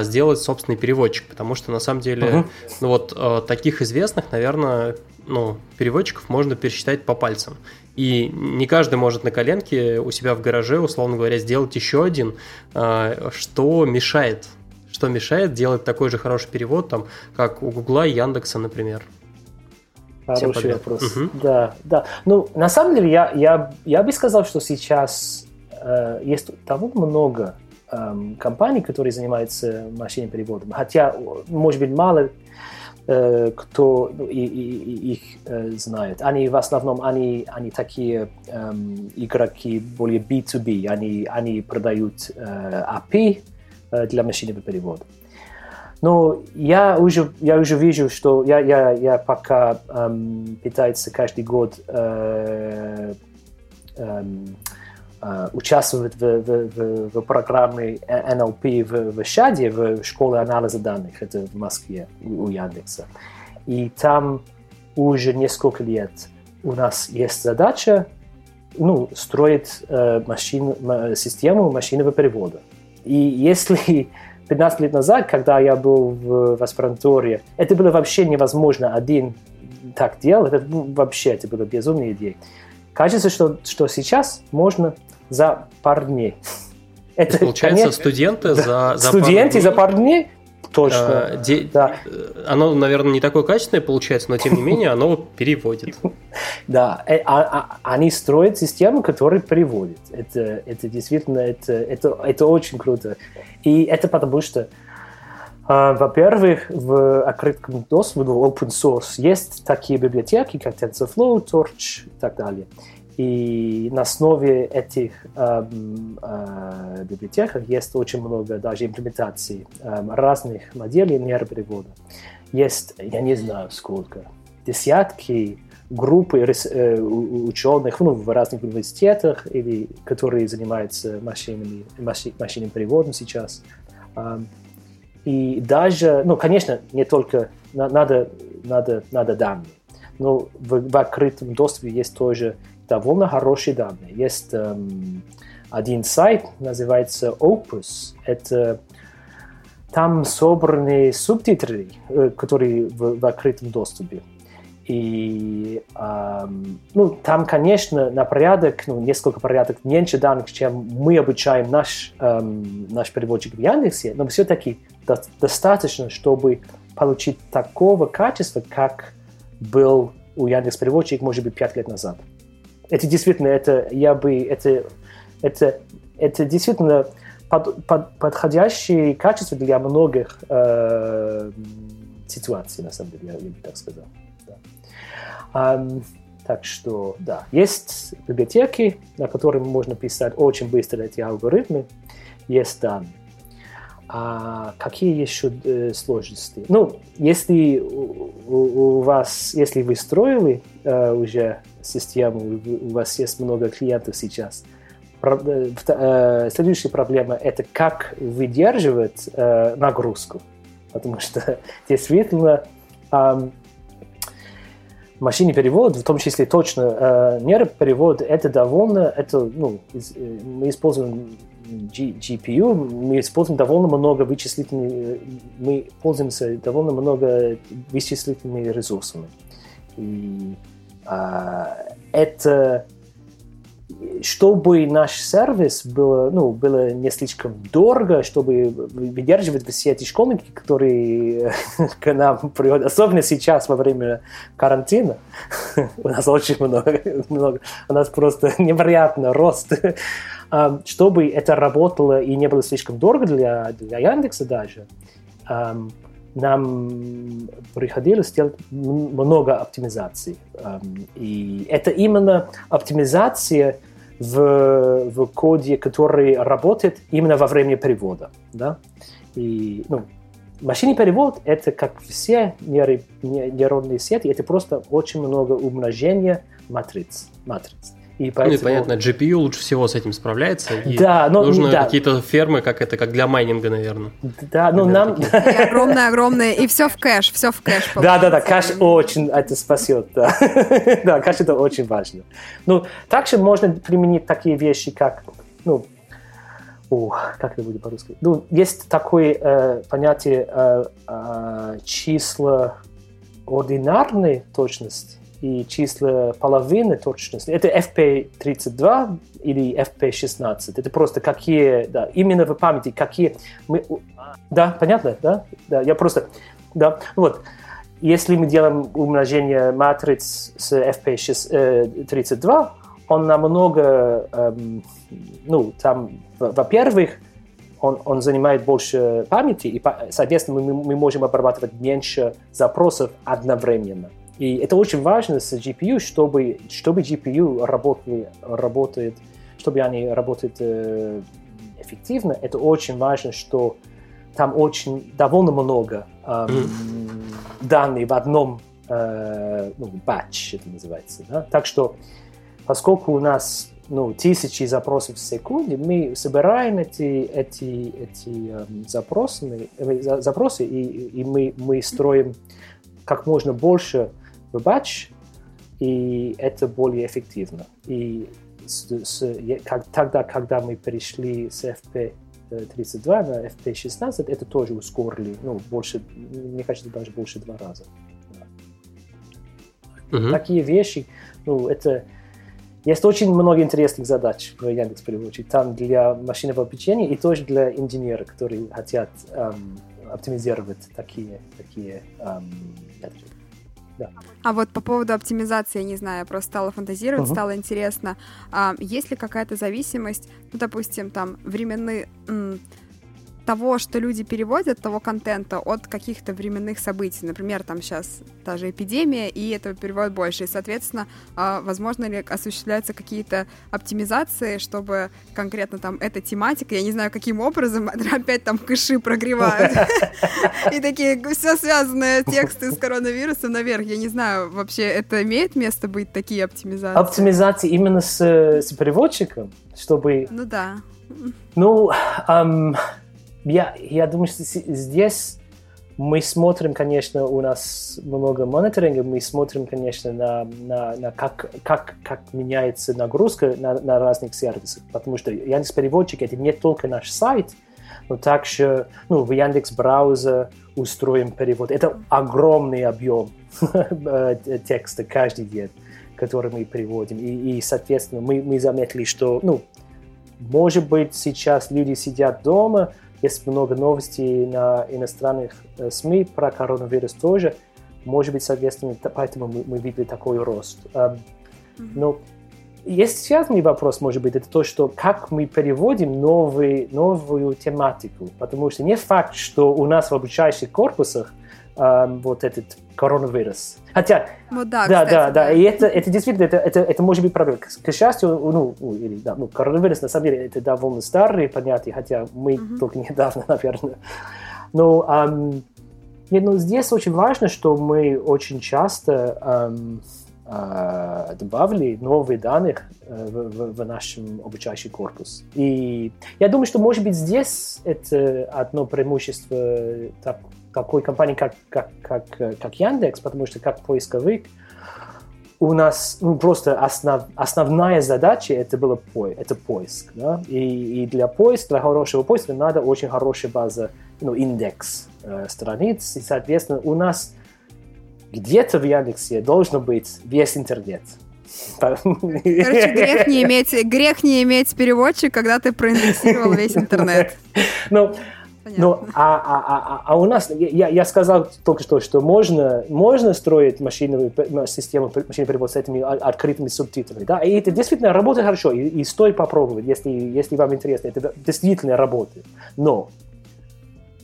сделать собственный переводчик, потому что на самом деле, угу. ну вот таких известных, наверное, ну, переводчиков можно пересчитать по пальцам. И не каждый может на коленке у себя в гараже, условно говоря, сделать еще один, что мешает что мешает делать такой же хороший перевод, там, как у Гугла и Яндекса, например? Хороший вопрос. Угу. Да, да. Ну, на самом деле, я, я, я бы сказал, что сейчас э, есть того много э, компаний, которые занимаются машинным переводом. Хотя, может быть, мало кто и, и, их знает. Они в основном они, они такие э, игроки более B2B. Они, они продают э, API, для машинного перевода. Но я уже, я уже вижу, что я, я, я пока эм, пытаюсь каждый год э, эм, э, участвовать в, в, в, в программе NLP в, в ШАДе, в школе анализа данных, это в Москве у Яндекса. И там уже несколько лет у нас есть задача ну, строить э, машин, систему машинного перевода. И если 15 лет назад, когда я был в, в аспирантуре, это было вообще невозможно один так делать, это ну, вообще это была безумная идея. Кажется, что, что сейчас можно за пару дней. Это, Получается, конечно, студенты за, за студенты пару дней, за пару дней Точно. А, де... да. Оно, наверное, не такое качественное получается, но тем не менее оно переводит. Да, э, а, а, они строят систему, которая переводит. Это, это действительно, это, это, это очень круто. И это потому что, во-первых, в открытом доступе, в open source, есть такие библиотеки, как TensorFlow, Torch и так далее. И на основе этих эм, э, библиотек есть очень много даже имплементаций эм, разных моделей нейроперевода. Есть, я не знаю сколько, десятки группы э, ученых ну, в разных университетах, или, которые занимаются машинами, машин, машинным переводом сейчас. Эм, и даже, ну, конечно, не только надо, надо, надо данные, но в, в открытом доступе есть тоже довольно хорошие данные. Есть эм, один сайт, называется Opus. Это там собраны субтитры, э, которые в, в открытом доступе. И эм, ну, там, конечно, на порядок, ну, несколько порядок меньше данных, чем мы обучаем наш, эм, наш переводчик в Яндексе, но все-таки до, достаточно, чтобы получить такого качества, как был у Яндекс переводчик, может быть, пять лет назад это действительно, это я бы, это, это, это действительно под, под, подходящее качество для многих э, ситуаций, на самом деле, я, я бы так сказал. Да. Um, так что, да, есть библиотеки, на которых можно писать очень быстро эти алгоритмы, есть данные. А какие еще э, сложности? Ну, если у, у, вас, если вы строили э, уже систему, у вас есть много клиентов сейчас, про, э, э, следующая проблема это как выдерживать э, нагрузку, потому что действительно э, машинный перевод, в том числе точно э, нейроперевод, это довольно, это, ну, из, э, мы используем GPU, мы используем довольно много вычислительных, мы пользуемся довольно много вычислительными ресурсами. И а, это чтобы наш сервис был, ну, было не слишком дорого, чтобы выдерживать все эти школьники, которые к нам приходят, особенно сейчас во время карантина. У нас очень много, много у нас просто невероятно рост. Чтобы это работало и не было слишком дорого для, для Яндекса даже, нам приходилось делать много оптимизаций. И это именно оптимизация в, в коде, который работает именно во время перевода. Да? И, ну, машинный перевод — это, как все нейронные сети, это просто очень много умножения матриц. матриц. И поэтому... Ну и понятно, GPU лучше всего с этим справляется. да, но нужны да. какие-то фермы, как это, как для майнинга, наверное. Да, ну нам... Огромное-огромное, и все в кэш, все в кэш. Да, да, да, кэш очень это спасет, да. да, кэш это очень важно. Ну, также можно применить такие вещи, как, ну, Ух, как это будет по-русски? Ну, есть такое э, понятие э, э, числа ординарной точности и числа половины точности. Это FP32 или FP16. Это просто какие, да, именно в памяти, какие мы... Да, понятно, да? Да, я просто... Да, вот. Если мы делаем умножение матриц с FP32, он намного, эм, ну, там, во-первых, он, он занимает больше памяти, и, соответственно, мы, мы можем обрабатывать меньше запросов одновременно. И это очень важно с GPU, чтобы, чтобы GPU работали, работает, чтобы они работают э, эффективно. Это очень важно, что там очень довольно много э, данных в одном э, ну, batch, это называется. Да? Так что, поскольку у нас ну, тысячи запросов в секунде, мы собираем эти, эти, эти э, запросы, э, запросы и, и мы, мы строим как можно больше в и это более эффективно. И с, с, как, тогда, когда мы перешли с FP32 на FP16, это тоже ускорили, ну, больше, мне кажется, даже больше два раза. Uh-huh. Такие вещи, ну, это... Есть очень много интересных задач в Яндекс переводчике. Там для машинного обучения и тоже для инженеров, которые хотят эм, оптимизировать такие, такие эм, да. А вот по поводу оптимизации, я не знаю, я просто стала фантазировать, uh-huh. стало интересно, а, есть ли какая-то зависимость, ну, допустим, там, временные того, что люди переводят, того контента от каких-то временных событий. Например, там сейчас та же эпидемия, и этого переводят больше. И, соответственно, а, возможно ли осуществляются какие-то оптимизации, чтобы конкретно там эта тематика, я не знаю, каким образом, опять там кэши прогревают. И такие все связанные тексты с коронавирусом наверх. Я не знаю, вообще это имеет место быть, такие оптимизации? Оптимизации именно с, с переводчиком, чтобы... Ну да. Ну, я, я думаю, что здесь мы смотрим, конечно, у нас много мониторинга, мы смотрим, конечно, на, на, на как, как, как меняется нагрузка на, на разных сервисах, потому что Яндекс Переводчик это не только наш сайт, но также ну, в Яндекс браузер устроим перевод. Это огромный объем текста каждый день, который мы переводим. И, и соответственно, мы, мы заметили, что, ну, может быть, сейчас люди сидят дома, есть много новостей на иностранных э, СМИ про коронавирус тоже. Может быть, соответственно, поэтому мы, мы видели такой рост. Эм, но есть связанный вопрос, может быть, это то, что как мы переводим новый, новую тематику. Потому что не факт, что у нас в обучающих корпусах эм, вот этот коронавирус. Хотя, ну, да, да, кстати, да, да, и это, это действительно, это, это, это может быть проблема. К, к счастью, ну, ну, или, да, ну, коронавирус, на самом деле, это довольно старые понятия, хотя мы uh-huh. только недавно, наверное. Но, эм, нет, ну, здесь очень важно, что мы очень часто эм, э, добавили новые данные э, в, в, в нашем обучающий корпус. И я думаю, что, может быть, здесь это одно преимущество так, такой компании, как, как, как, как Яндекс, потому что как поисковик у нас ну, просто основ, основная задача это было по, это поиск. Да? И, и для поиска, для хорошего поиска надо очень хорошая база, ну, индекс э, страниц. И, соответственно, у нас где-то в Яндексе должно быть весь интернет. Короче, грех не иметь, грех не иметь переводчик, когда ты проиндексировал весь интернет. Ну, ну, а, а, а, а у нас, я, я сказал только что, что можно, можно строить машинную систему машинного перевода с этими открытыми субтитрами, да, и это действительно работает хорошо, и, и стоит попробовать, если, если вам интересно, это действительно работает. Но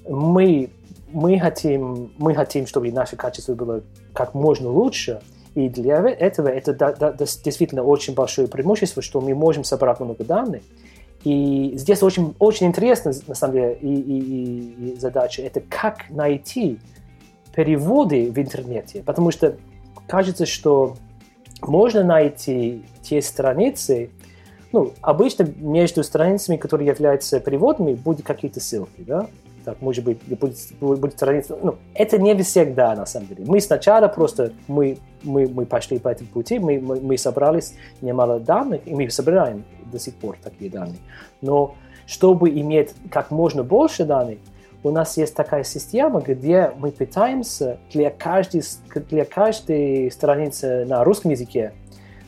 мы, мы, хотим, мы хотим, чтобы наше качество было как можно лучше, и для этого это да, да, действительно очень большое преимущество, что мы можем собрать много данных, и здесь очень, очень интересно, на самом деле, и, и, и задача, это как найти переводы в интернете, потому что кажется, что можно найти те страницы, ну, обычно между страницами, которые являются переводами, будут какие-то ссылки, да, так, может быть, будет, будет страница. Ну, это не всегда, на самом деле. Мы сначала просто, мы, мы, мы пошли по этому пути, мы, мы, мы собрались немало данных, и мы собираем до сих пор такие данные. Но чтобы иметь как можно больше данных, у нас есть такая система, где мы пытаемся для каждой, для каждой страницы на русском языке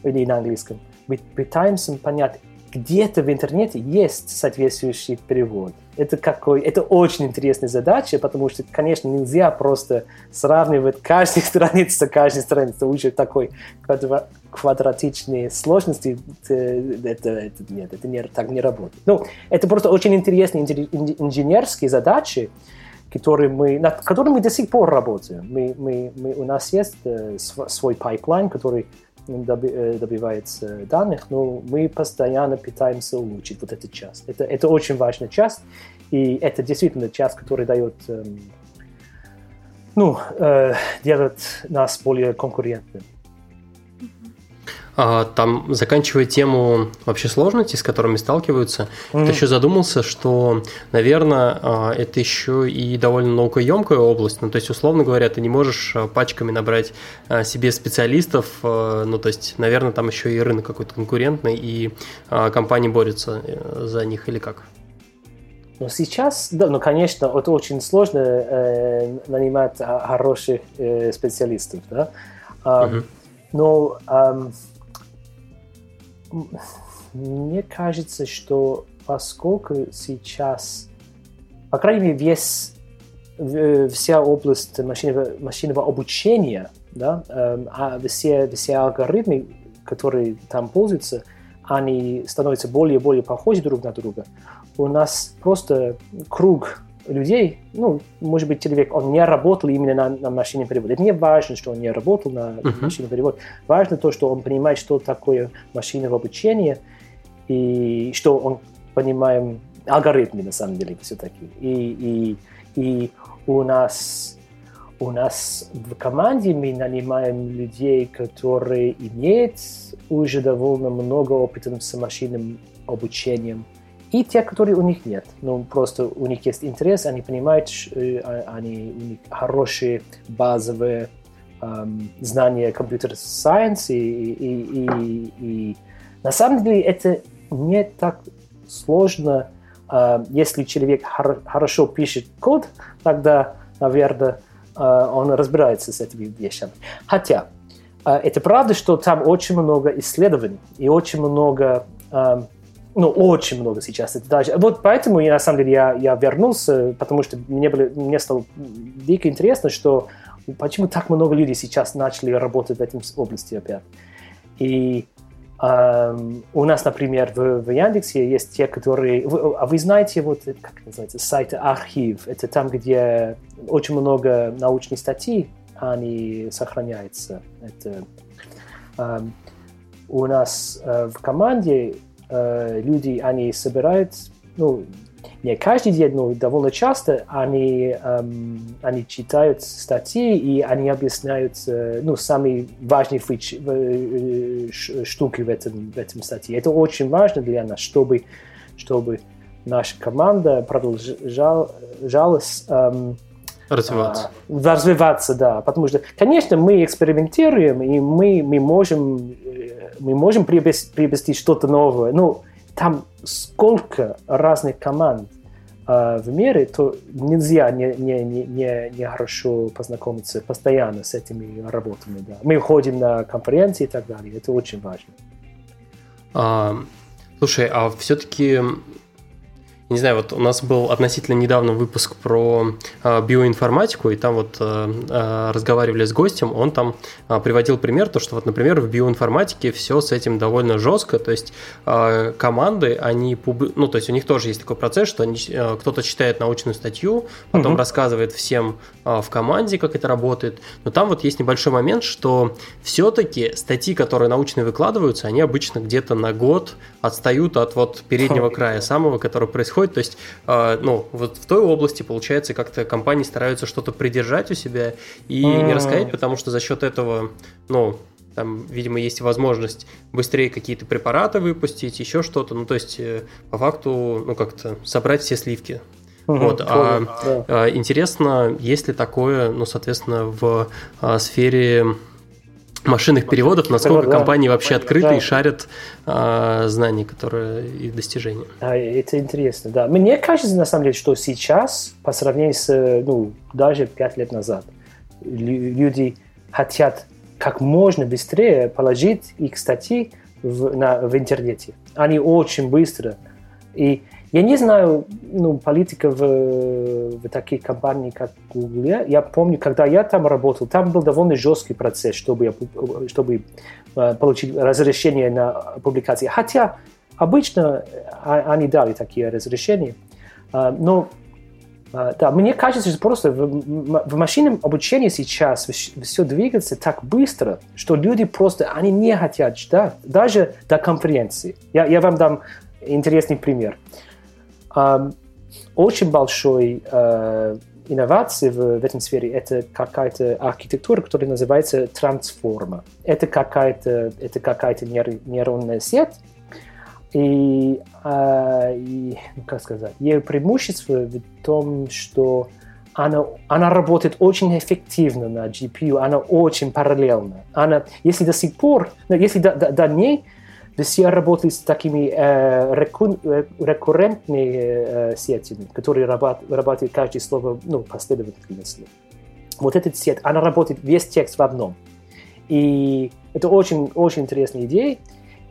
или на английском, мы пытаемся понять, где-то в интернете есть соответствующий перевод. Это, какой, это очень интересная задача, потому что, конечно, нельзя просто сравнивать каждую страницу с каждой страницей. Уже такой квадра, квадратичной сложности это, это, нет, это не, так не работает. Ну, это просто очень интересные инженерские задачи, которые мы, над которыми мы до сих пор работаем. Мы, мы, мы, у нас есть э, свой pipeline, который Э, добивается данных, но мы постоянно пытаемся улучшить вот эту часть. Это, это очень важная часть, и это действительно часть, которая дает, эм, ну, э, делает нас более конкурентными. А, там, заканчивая тему вообще сложностей, с которыми сталкиваются, mm-hmm. ты еще задумался, что, наверное, а, это еще и довольно наукоемкая область. Ну, то есть, условно говоря, ты не можешь а, пачками набрать себе специалистов. Ну, то есть, наверное, там еще и рынок какой-то конкурентный, и компании борются э, за них или как? Ну, сейчас, да, ну, конечно, это очень сложно э, нанимать хороших э, специалистов, да. Mm-hmm. Но э, мне кажется, что поскольку сейчас, по крайней мере, весь, вся область машинного, машинного обучения, да, э, а все, все алгоритмы, которые там пользуются, они становятся более и более похожи друг на друга. У нас просто круг людей, ну, может быть, человек, он не работал именно на, на машинном переводе. Это не важно, что он не работал на uh-huh. машинном переводе. Важно то, что он понимает, что такое машинное обучение, и что он понимает алгоритмы, на самом деле, все-таки. И, и, и у нас у нас в команде мы нанимаем людей, которые имеют уже довольно много опыта с машинным обучением и те, которые у них нет. Ну, просто у них есть интерес, они понимают, э, а, они, у них хорошие базовые эм, знания компьютер сайенс, и, и, и, и на самом деле это не так сложно, э, если человек хор- хорошо пишет код, тогда, наверное, э, он разбирается с этими вещами. Хотя, это правда, что там очень много исследований и очень много эм, ну, очень много сейчас. Это даже... Вот поэтому я, на самом деле, я, я вернулся, потому что мне, было, мне стало дико интересно, что почему так много людей сейчас начали работать в этой области опять. И эм, у нас, например, в, в Яндексе есть те, которые... Вы, а вы знаете, вот, как называется, сайт архив. Это там, где очень много научных статей, они сохраняются. Это, эм, у нас э, в команде э, люди, они собирают, ну, не каждый день, но довольно часто они, эм, они читают статьи и они объясняют э, ну, самые важные фич, э, штуки в этом, в этом статье. Это очень важно для нас, чтобы, чтобы наша команда продолжалась эм, развиваться. А, развиваться, да. Потому что, конечно, мы экспериментируем, и мы, мы можем мы можем приобрести, что-то новое. Ну, там сколько разных команд э, в мире, то нельзя не, не, не, не, не хорошо познакомиться постоянно с этими работами. Да. Мы ходим на конференции и так далее. Это очень важно. А, слушай, а все-таки не знаю, вот у нас был относительно недавно выпуск про э, биоинформатику, и там вот э, э, разговаривали с гостем, он там приводил пример, то, что вот, например, в биоинформатике все с этим довольно жестко, то есть команды, они, публи... ну, то есть у них тоже есть такой процесс, что они, кто-то читает научную статью, потом угу. рассказывает всем в команде, как это работает, но там вот есть небольшой момент, что все-таки статьи, которые научные выкладываются, они обычно где-то на год отстают от вот переднего края самого, который происходит происходит. То есть, э, ну, вот в той области, получается, как-то компании стараются что-то придержать у себя и не рассказать, потому что за счет этого, ну, там, видимо, есть возможность быстрее какие-то препараты выпустить, еще что-то. Ну, то есть, э, по факту, ну, как-то собрать все сливки. Угу, вот, а, да. а, интересно, есть ли такое, ну, соответственно, в а, сфере машинных переводов, насколько компании вообще открыты и шарят а, знания, которые и достижения. А, это интересно, да. Мне кажется, на самом деле, что сейчас, по сравнению с, ну, даже пять лет назад, люди хотят как можно быстрее положить их статьи в, на, в интернете. Они очень быстро. И я не знаю ну, политика в, в таких компаниях, как Google. Я помню, когда я там работал, там был довольно жесткий процесс, чтобы, чтобы э, получить разрешение на публикации. Хотя обычно а, они дали такие разрешения. А, но а, да, мне кажется, что просто в, в машинном обучении сейчас все двигается так быстро, что люди просто они не хотят ждать, даже до конференции. Я, я вам дам интересный пример. Очень большой э, инновации в, в этом сфере это какая-то архитектура, которая называется трансформа. Это какая-то это какая-то нейронная сеть, и, э, и ну, как сказать, ее преимущество в том, что она, она работает очень эффективно на GPU, она очень параллельна. Она, если до сих пор, ну, если до, до, до ней все работали с такими э, реку, э, рекуррентными э, сетями, которые работают каждое слово ну, последовательности. Вот эта сеть, она работает весь текст в одном. И это очень, очень интересная идея.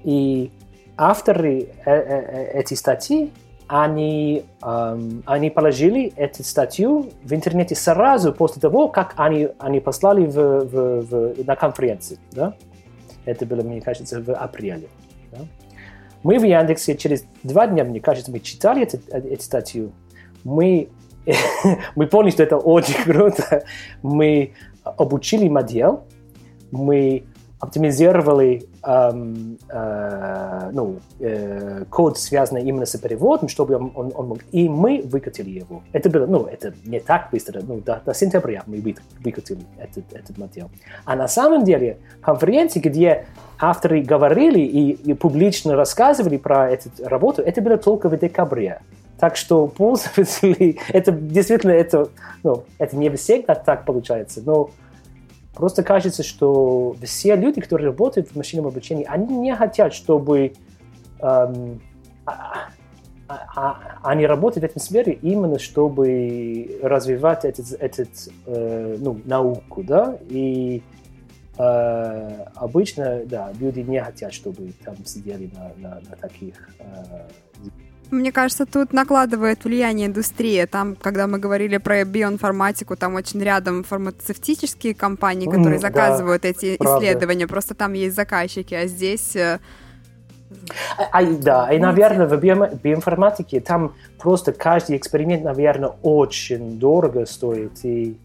И авторы э, э, э этой статьи, они, эм, они положили эту статью в интернете сразу после того, как они, они послали в, в, в, на конференции. Да? Это было, мне кажется, в апреле. Мы в Яндексе через два дня, мне кажется, мы читали эту, эту статью, мы, мы поняли, что это очень круто. Мы обучили модель, мы оптимизировали эм, э, ну, э, код, связанный именно с переводом, чтобы он, он, он мог... И мы выкатили его. Это было, ну, это не так быстро, ну, до, до сентября мы выкатили этот, этот модель. А на самом деле конференции, где авторы говорили и, и публично рассказывали про эту работу, это было только в декабре. Так что пользователи, это действительно, это, ну, это не всегда так получается, но Просто кажется, что все люди, которые работают в машинном обучении, они не хотят, чтобы эм, а, а, а, они работают в этом сфере именно чтобы развивать этот, этот э, ну, науку, да, и э, обычно, да, люди не хотят, чтобы там сидели на, на, на таких э, мне кажется, тут накладывает влияние индустрия. Там, когда мы говорили про биоинформатику, там очень рядом фармацевтические компании, которые mm, заказывают да, эти правда. исследования. Просто там есть заказчики, а здесь... Э, а, а, да, и, наверное, в био, биоинформатике там просто каждый эксперимент, наверное, очень дорого стоит. И...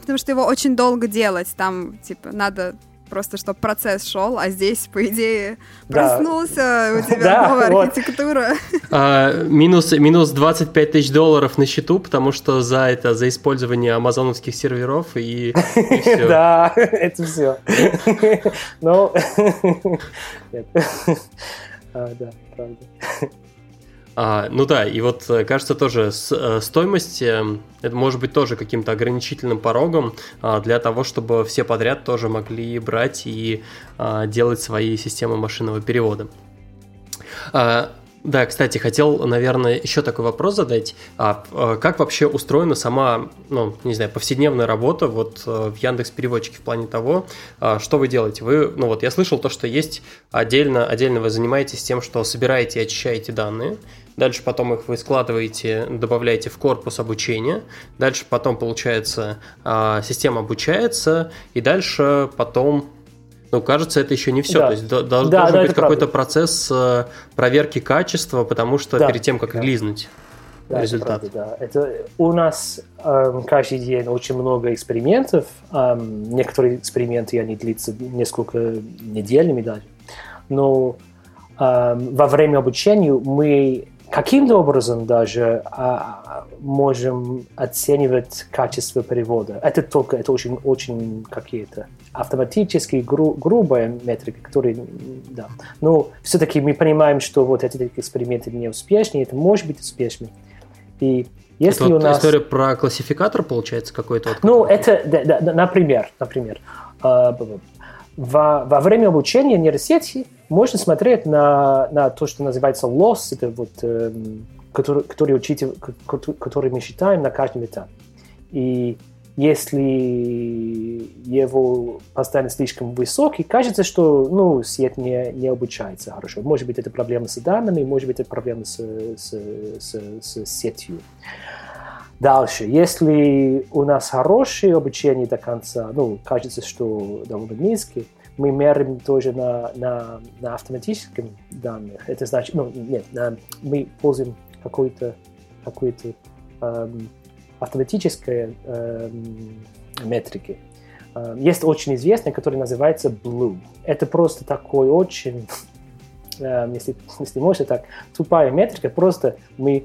Потому что его очень долго делать. Там, типа, надо просто чтобы процесс шел, а здесь, по идее, проснулся, у тебя новая архитектура. А, минус, минус 25 тысяч долларов на счету, потому что за это, за использование амазоновских серверов и, все. Да, это все. Ну, да, правда. А, ну да, и вот э, кажется тоже с, э, стоимость э, это может быть тоже каким-то ограничительным порогом а, для того, чтобы все подряд тоже могли брать и а, делать свои системы машинного перевода. А, Да, кстати, хотел, наверное, еще такой вопрос задать. А, а как вообще устроена сама, ну, не знаю, повседневная работа вот э, в Яндекс Переводчике в плане того, а, что вы делаете? Вы, ну вот, я слышал то, что есть отдельно, отдельно вы занимаетесь тем, что собираете и очищаете данные, дальше потом их вы складываете, добавляете в корпус обучения, дальше потом, получается, а, система обучается, и дальше потом ну, кажется, это еще не все. Да. То есть да, должен да, быть какой-то процесс э, проверки качества, потому что да. перед тем, как да. релизнуть да, результат. Это, правда, да. это у нас эм, каждый день очень много экспериментов. Эм, некоторые эксперименты они длятся несколько неделями даже. Но эм, во время обучения мы каким-то образом даже а, можем оценивать качество перевода. Это только это очень очень какие-то автоматические гру, грубая метрика, которые да. Но все-таки мы понимаем, что вот эти эксперименты не успешны, это может быть успешным. И если это у нас... история про классификатор, получается, какой-то? Ну, это, да, да, например, например, э, во, во время обучения нейросети можно смотреть на, на то, что называется loss, это вот, э, который, который, учите, который мы считаем на каждом этапе. И если его постоянно слишком высокий, кажется, что ну, сеть не, не обучается хорошо. Может быть, это проблема с данными, может быть, это проблема с, с, с, с сетью. Дальше, если у нас хорошее обучение до конца, ну, кажется, что довольно низкий, мы меряем тоже на, на, на автоматическом данных. Это значит, ну, нет, на, мы пользуем какой-то какой-то эм, автоматической эм, метрики. Эм, есть очень известный, который называется Blue. Это просто такой очень, эм, если, если можно так, тупая метрика. Просто мы,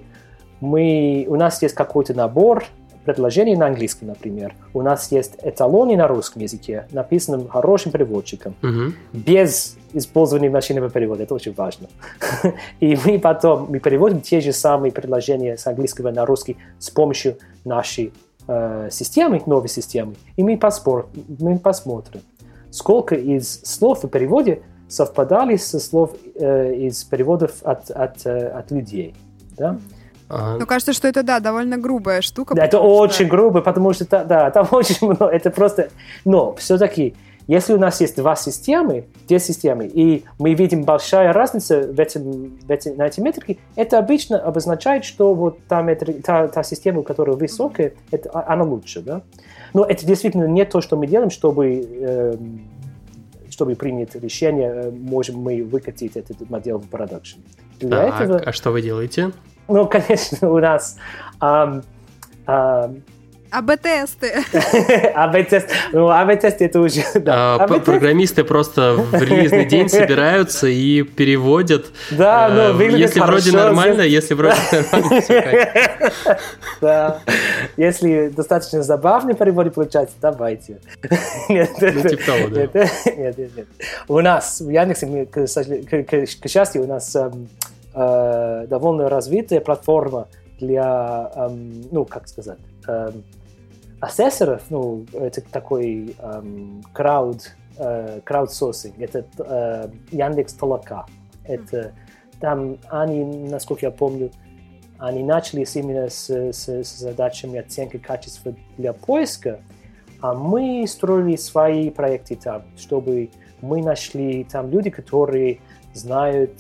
мы, у нас есть какой-то набор предложений на английском, например. У нас есть эталоны на русском языке, написанным хорошим переводчиком, угу. без использования машинного перевода. Это очень важно. И мы потом мы переводим те же самые предложения с английского на русский с помощью нашей э, системы, новой системы. И мы, поспор, мы посмотрим, сколько из слов в переводе совпадали со слов э, из переводов от, от, э, от людей. Да? Ага. Ну, кажется, что это, да, довольно грубая штука. Да, это что... очень грубо, потому что, да, там очень много, это просто... Но все-таки, если у нас есть два системы, две системы, и мы видим большая разница в этом, в этом, на эти метрики, это обычно обозначает, что вот та, метри, та, та система, которая высокая, это, а, она лучше, да? Но это действительно не то, что мы делаем, чтобы, э, чтобы принять решение, э, можем мы выкатить этот модель в продакшн. Для а, этого... а что вы делаете? Ну, конечно, у нас... Um, um, АБ-тесты. АБ-тест. Ну, АБ-тесты это уже... Да. А, программисты просто в релизный день собираются и переводят. Да, ну, выглядит Если вроде нормально, если вроде нормально, Да. Если достаточно забавный перевод получается, давайте. Нет, ну, типа того, да. Нет, нет, нет. У нас в Яндексе, к счастью, у нас э, довольно развитая платформа для, эм, ну, как сказать, эм, ассессоров, ну, это такой эм, крауд, э, краудсорсинг, это э, Яндекс Толока. Это там они, насколько я помню, они начали именно с, с, с задачами оценки качества для поиска, а мы строили свои проекты там, чтобы мы нашли там люди, которые знают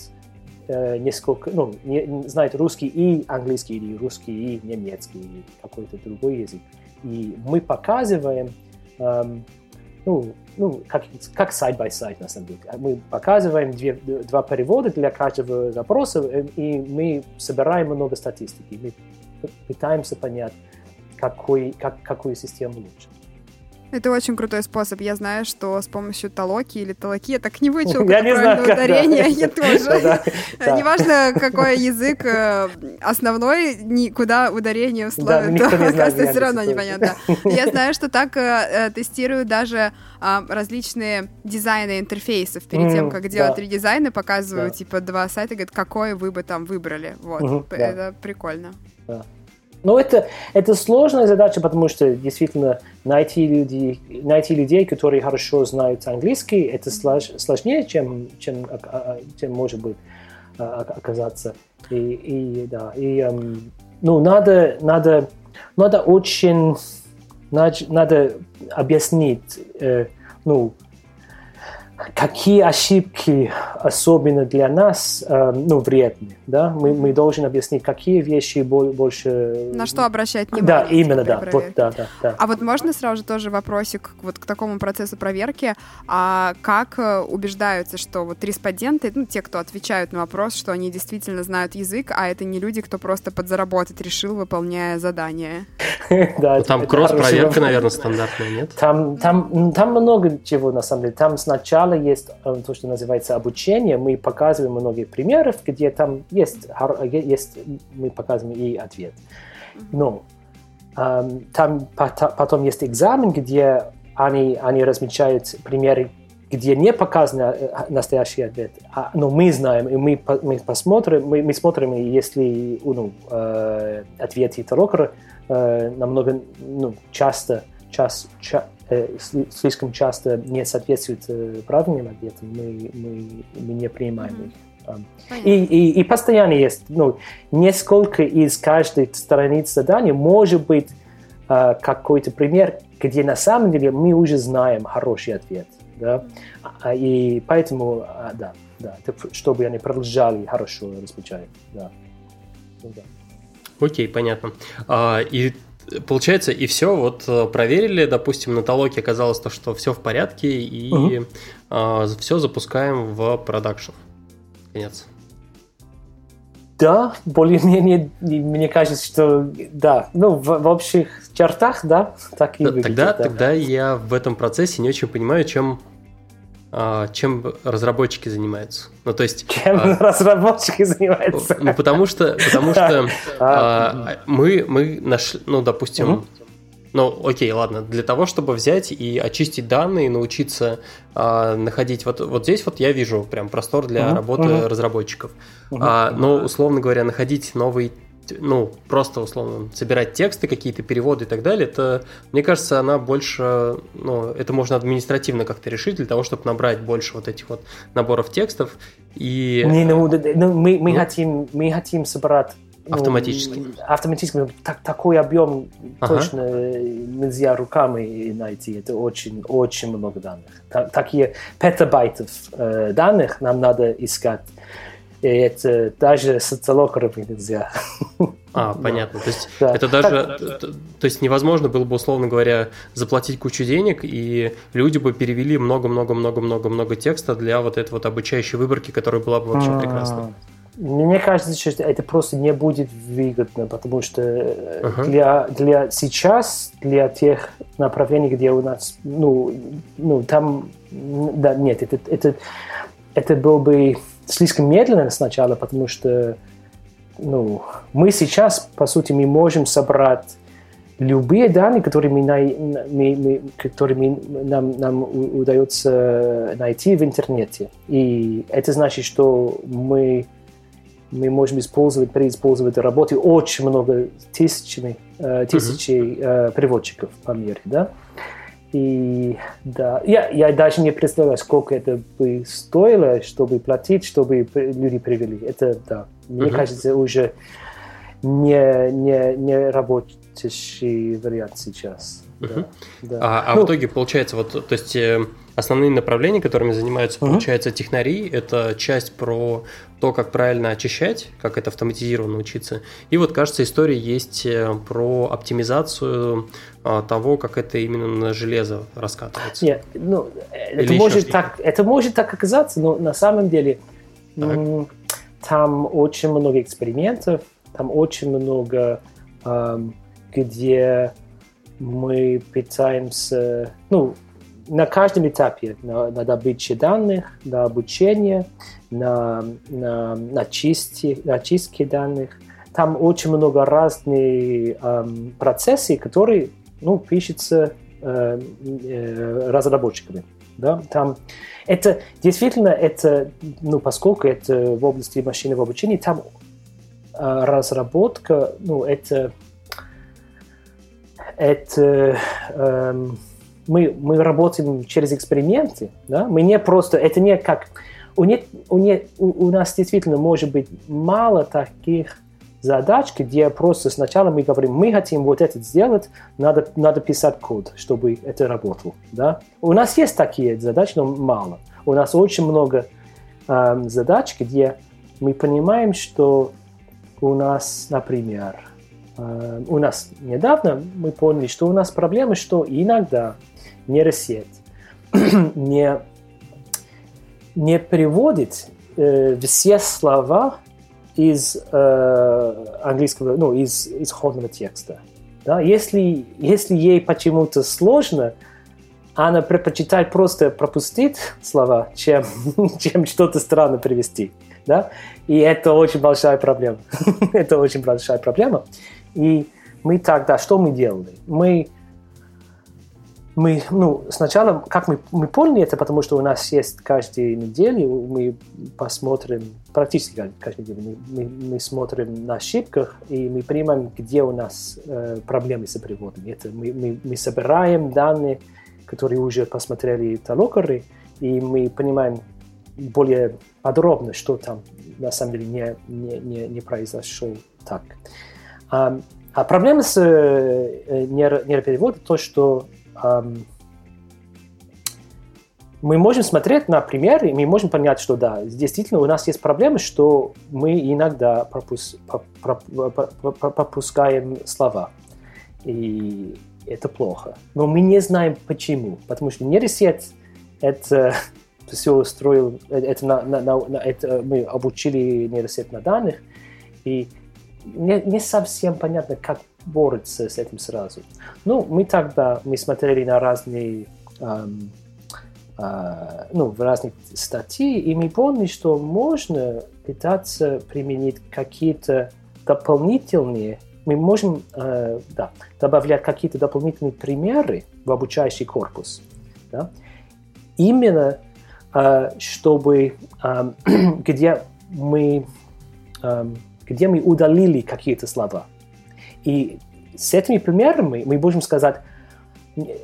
э, несколько, ну, не, знает русский и английский, или русский и немецкий, или какой-то другой язык. И мы показываем, эм, ну, ну, как, как side-by-side, на самом деле. Мы показываем две, два перевода для каждого запроса, э, и мы собираем много статистики. Мы пытаемся понять, какой, как, какую систему лучше. Это очень крутой способ. Я знаю, что с помощью толоки или толоки я так не выучил, я не знаю, ударение, я тоже. Неважно, какой язык э, основной, куда ударение условия, то, оказывается, все равно непонятно. Я знаю, что так э, тестируют даже а, различные дизайны интерфейсов перед тем, как делать редизайны, показывают типа два сайта, говорят, какой вы бы там выбрали. Вот, это прикольно. Но это, это сложная задача, потому что действительно найти, людей, найти людей, которые хорошо знают английский, это слож, сложнее, чем, чем, а, а, чем может быть. оказаться. И, и да, и эм, ну надо, надо, надо очень, надо, надо объяснить, э, ну какие ошибки особенно для нас э, ну, вредны. Да? Мы, мы должны объяснить, какие вещи больше... На что обращать внимание. Да, именно, да. Вот, да, да, да. А вот можно сразу же тоже вопросик вот к такому процессу проверки. А как э, убеждаются, что вот респонденты, ну, те, кто отвечают на вопрос, что они действительно знают язык, а это не люди, кто просто подзаработать решил, выполняя задание? Да, ну, там кросс-проверка, наверное, стандартная, нет? Там, там, там много чего, на самом деле. Там сначала есть э, то, что называется обучение. Мы показываем многие примеры, где там есть, есть мы показываем и ответ. Но эм, там потом есть экзамен, где они, они размечают примеры, где не показан э, настоящий ответ. А, но мы знаем, и мы, мы посмотрим, мы, мы смотрим, если ну, э, ответ Итарокера э, намного ну, часто, час, ча, слишком часто не соответствуют э, правильным ответам, мы, мы, мы не принимаем их. И, и, и постоянно есть ну, несколько из каждой страницы задания может быть э, какой-то пример, где на самом деле мы уже знаем хороший ответ. Да? А, и поэтому, а, да, да, чтобы они продолжали хорошо размечать. Да. Ну да. Окей, понятно. А, и получается, и все, вот э, проверили, допустим, на толоке оказалось то, что все в порядке, и угу. а, все запускаем в продакшн. Конец. Да, более-менее, мне кажется, что да, ну, в, в общих чертах, да, так и да, выглядит. Тогда, да. тогда я в этом процессе не очень понимаю, чем чем разработчики занимаются. Ну, то есть... Чем а, разработчики занимаются? Ну, потому что, потому что а, мы, мы нашли, ну, допустим, ну, окей, ладно, для того, чтобы взять и очистить данные, научиться э, находить вот, вот здесь вот я вижу прям простор для uh-huh, работы uh-huh. разработчиков. Uh-huh. А, но, условно говоря, находить новый ну, просто условно собирать тексты, какие-то переводы и так далее, это, мне кажется, она больше, ну, это можно административно как-то решить для того, чтобы набрать больше вот этих вот наборов текстов и... Не, ну, ну мы, мы, ну, хотим, мы хотим собрать ну, автоматически. Ну, автоматически. Так, такой объем ага. точно нельзя руками найти. Это очень, очень много данных. Так, такие петабайтов э, данных нам надо искать. Это даже социологами нельзя. А, понятно. То есть да. это даже, так... то, то есть невозможно было бы, условно говоря, заплатить кучу денег, и люди бы перевели много-много-много-много-много текста для вот этой вот обучающей выборки, которая была бы вообще прекрасна. Мне кажется, что это просто не будет выгодно, потому что uh-huh. для, для сейчас, для тех направлений, где у нас, ну, ну там, да, нет, это, это, это было бы слишком медленно сначала, потому что ну, мы сейчас, по сути, мы можем собрать любые данные, которые, мы, мы, мы, которые мы, нам, нам удается найти в интернете. И это значит, что мы, мы можем использовать, преиспользовать работы очень много тысячами, э, тысячи uh-huh. переводчиков по миру. Да? И да, я, я даже не представляю, сколько это бы стоило, чтобы платить, чтобы люди привели. Это, да, мне uh-huh. кажется, уже не, не, не работающий вариант сейчас. Uh-huh. Да, да. А, а ну, в итоге получается, вот, то есть э, основные направления, которыми занимаются, uh-huh. получается, технари, это часть про то, как правильно очищать, как это автоматизированно учиться. И вот, кажется, история есть э, про оптимизацию а, того, как это именно на железо раскатывается. Нет, ну, это может, так, это может так оказаться, но на самом деле так. там очень много экспериментов, там очень много, где мы пытаемся, ну, на каждом этапе, на, на добыче данных, на обучение, на, на, на, чисти, на чистке данных, там очень много разных эм, процессов, которые ну, пишется э, э, разработчиками. Да? Там это действительно это, ну, поскольку это в области машинного обучения, там э, разработка, ну, это это э, мы, мы работаем через эксперименты, да? мы не просто, это не как у, не, у, не, у, у нас действительно может быть мало таких задач, где просто сначала мы говорим, мы хотим вот это сделать, надо, надо писать код, чтобы это работало. Да? У нас есть такие задачи, но мало. У нас очень много э, задач, где мы понимаем, что у нас, например, э, у нас недавно мы поняли, что у нас проблема, что иногда нейросеть не, не переводит э, все слова из э, английского, ну, из исходного текста. Да? Если, если ей почему-то сложно, она предпочитает просто пропустить слова, чем, чем что-то странно привести. Да? И это очень большая проблема. это очень большая проблема. И мы тогда, что мы делали? Мы мы, ну, сначала, как мы, мы поняли это, потому что у нас есть каждую неделю, мы посмотрим, практически каждую неделю, мы, мы, мы смотрим на ошибках, и мы понимаем, где у нас э, проблемы с переводом. Это мы, мы, мы собираем данные, которые уже посмотрели талокеры, и мы понимаем более подробно, что там на самом деле не, не, не, не произошло так. А, а проблема с э, нейропереводом то, что мы можем смотреть на примеры, мы можем понять, что да, действительно у нас есть проблемы, что мы иногда пропус, пропускаем слова. И это плохо. Но мы не знаем почему. Потому что нейросеть это все устроил, это, на, на, на, это мы обучили нейросеть на данных, и не, не совсем понятно, как бороться с этим сразу. Ну, мы тогда мы смотрели на разные эм, э, ну, в разных статьи, и мы поняли, что можно пытаться применить какие-то дополнительные, мы можем э, да, добавлять какие-то дополнительные примеры в обучающий корпус. Да? Именно э, чтобы э, где мы э, где мы удалили какие-то слова. И с этими примерами мы можем сказать,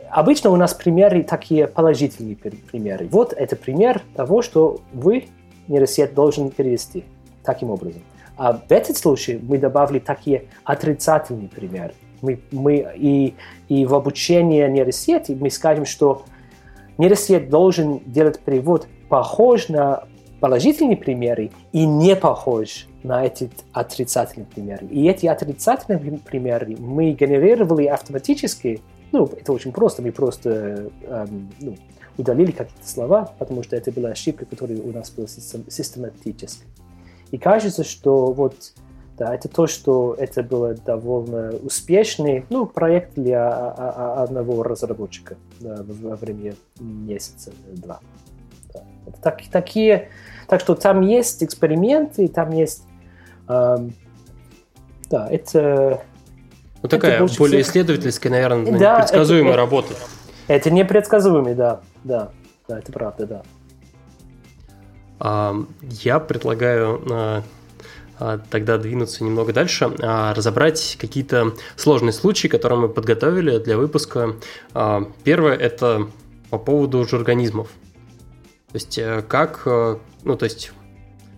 обычно у нас примеры такие положительные примеры. Вот это пример того, что вы, нейросеть, должен перевести таким образом. А в этот случай мы добавили такие отрицательные примеры. Мы, мы, и, и в обучении нейросети мы скажем, что нейросеть должен делать перевод похож на положительные примеры и не похож на эти отрицательные примеры. И эти отрицательные примеры мы генерировали автоматически. Ну, это очень просто. Мы просто эм, ну, удалили какие-то слова, потому что это была ошибка, которая у нас была систематической. И кажется, что вот да, это то, что это было довольно успешный ну, проект для а, а, а, одного разработчика да, во время месяца-два. Да. Так, такие, так что там есть эксперименты, там есть да, это... Ну, такая это более всех... исследовательская, наверное, да, непредсказуемая это, работа. Это непредсказуемый, да, да, да, это правда, да. А, я предлагаю а, а, тогда двинуться немного дальше, а, разобрать какие-то сложные случаи, которые мы подготовили для выпуска. А, первое – это по поводу жаргонизмов. То есть э, как, э, ну то есть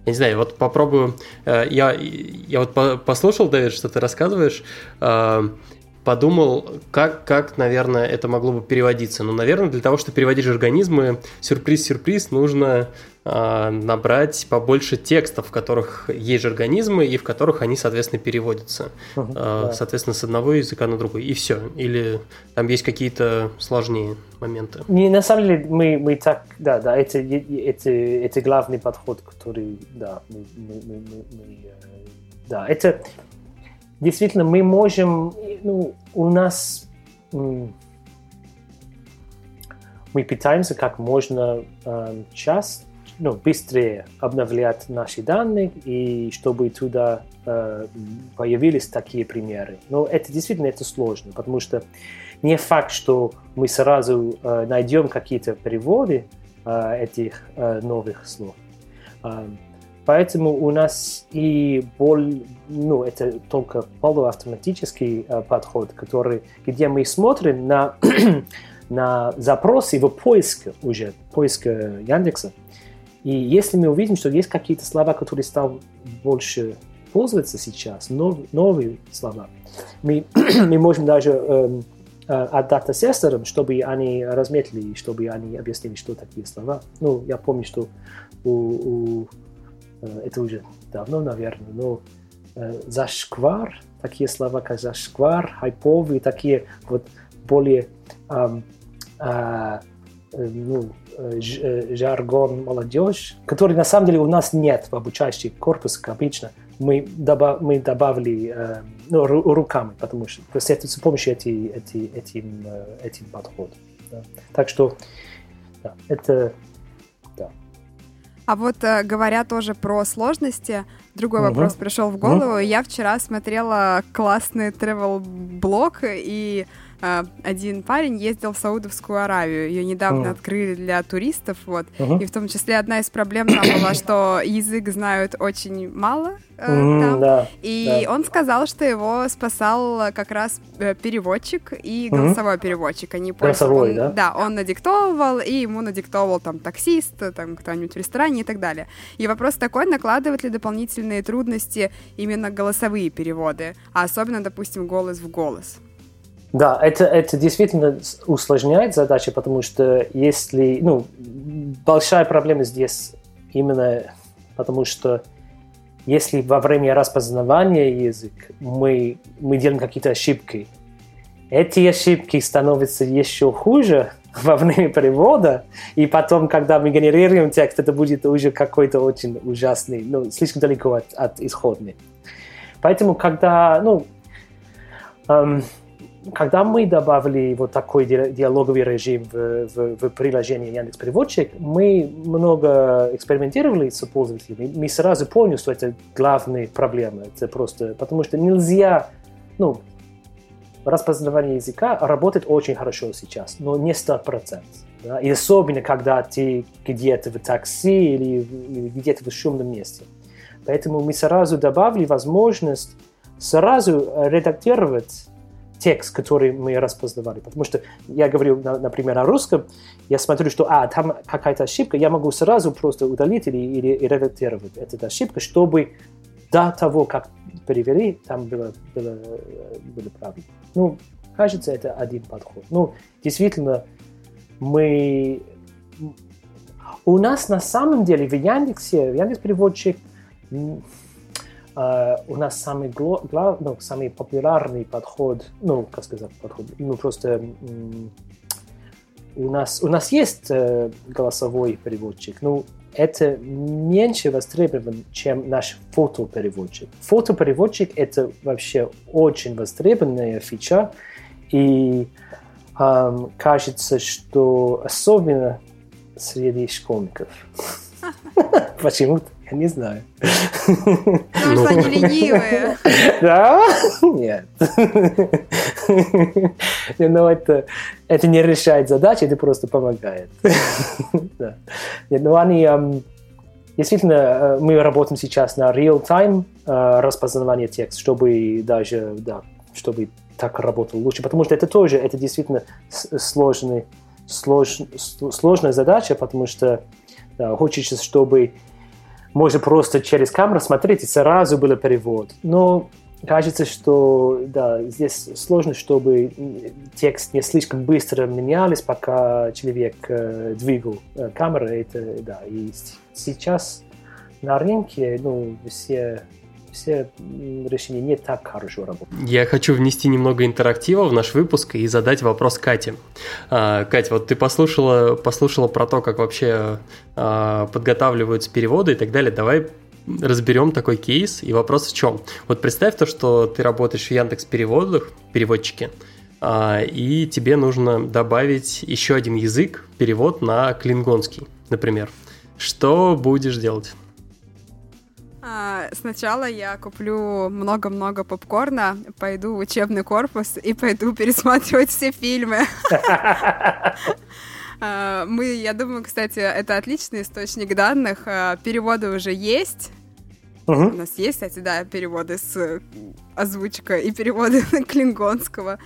я не знаю, вот попробую. Э, я, я вот послушал, Давид, что ты рассказываешь, подумал, как, как, наверное, это могло бы переводиться. Ну, наверное, для того, чтобы переводить организмы, сюрприз-сюрприз, нужно набрать побольше текстов, в которых есть организмы и в которых они, соответственно, переводятся. Э, да. Соответственно, с одного языка на другой. И все. Или там есть какие-то сложнее моменты. Не, на самом деле, мы, мы так, да, да, это, это, это главный подход, который, да, мы, мы, мы, мы, э, да, это действительно мы можем, ну, у нас мы пытаемся как можно э, часто, ну, быстрее обновлять наши данные и чтобы туда э, появились такие примеры. Но это действительно это сложно, потому что не факт, что мы сразу э, найдем какие-то переводы э, этих э, новых слов. Э, Поэтому у нас и боль, ну, это только полуавтоматический э, подход, который, где мы смотрим на, на запросы в поиск уже, поиск Яндекса, И если мы увидим, что есть какие-то слова, которые стал больше пользоваться сейчас, нов, новые слова, мы, мы можем даже эм, э, отдать ассессорам, чтобы они разметили, чтобы они объяснили, что такие слова. Ну, я помню, что у, у э, это уже давно, наверное, но э, зашквар, такие слова, как зашквар, хайповые, такие вот более э, э, ну, жаргон молодежь, который на самом деле у нас нет в обучающий корпус обычно. Мы, добав, мы добавили э, ну, руками, потому что с, с помощью эти, эти, этим, э, этим подходом. Да. Так что да, это. А вот говоря тоже про сложности, другой угу. вопрос пришел в голову. Угу. Я вчера смотрела классный travel блог и один парень ездил в Саудовскую Аравию. Ее недавно mm. открыли для туристов, вот. Uh-huh. И в том числе одна из проблем там была, что язык знают очень мало э, mm, там. Да, и да. он сказал, что его спасал как раз э, переводчик и голосовой mm-hmm. переводчик. Они голосовой, он, да? Да, он надиктовывал, и ему надиктовывал там таксист, там кто-нибудь в ресторане и так далее. И вопрос такой, накладывают ли дополнительные трудности именно голосовые переводы, а особенно, допустим, голос в голос? Да, это, это действительно усложняет задачу, потому что если, ну, большая проблема здесь именно потому что если во время распознавания язык мы, мы делаем какие-то ошибки, эти ошибки становятся еще хуже во время перевода, и потом, когда мы генерируем текст, это будет уже какой-то очень ужасный, ну, слишком далеко от, от исходной. Поэтому, когда, ну, эм, когда мы добавили вот такой диалоговый режим в, в, в приложение Яндекс Переводчик, мы много экспериментировали с пользователями. Мы сразу поняли, что это главная проблема. Это просто потому что нельзя, ну, распознавание языка работает очень хорошо сейчас, но не 100%. Да? И особенно, когда ты где-то в такси или, или где-то в шумном месте. Поэтому мы сразу добавили возможность сразу редактировать текст, который мы распознавали. Потому что я говорю, например, на русском, я смотрю, что а, там какая-то ошибка, я могу сразу просто удалить или, или редактировать эту ошибку, чтобы до того, как перевели, там было, было, было правильно. Ну, кажется, это один подход. Ну, действительно, мы... У нас на самом деле в Яндексе, в Яндекс переводчик Uh, у нас самый, глав, ну, самый популярный подход, ну, как сказать, подход, ну, просто у нас, у нас есть uh, голосовой переводчик, но это меньше востребован, чем наш фотопереводчик. Фотопереводчик – это вообще очень востребованная фича, и um, кажется, что особенно среди школьников. Почему-то. Не знаю. Потому что они ленивые. Да? Нет. Но это, это не решает задачи, это просто помогает. да. Нет, но они... Действительно, э, мы работаем сейчас на real-time э, распознавание текста, чтобы даже, да, чтобы так работало лучше, потому что это тоже, это действительно сложный, слож, сложная задача, потому что да, хочется, чтобы можно просто через камеру смотреть, и сразу был перевод. Но кажется, что да, здесь сложно, чтобы текст не слишком быстро менялись, пока человек э, двигал э, камеру. Это, да, и сейчас на рынке ну, все все решения не так хорошо работают. Я хочу внести немного интерактива в наш выпуск и задать вопрос Кате. А, Катя, вот ты послушала, послушала про то, как вообще а, подготавливаются переводы и так далее. Давай разберем такой кейс. И вопрос в чем? Вот представь то, что ты работаешь в Яндекс переводах, переводчике, а, и тебе нужно добавить еще один язык, перевод на клингонский, например. Что будешь делать? А, сначала я куплю много-много попкорна, пойду в учебный корпус и пойду пересматривать все фильмы. А, мы, я думаю, кстати, это отличный источник данных. А, переводы уже есть. У нас есть, кстати, да, переводы с озвучкой и переводы клингонского.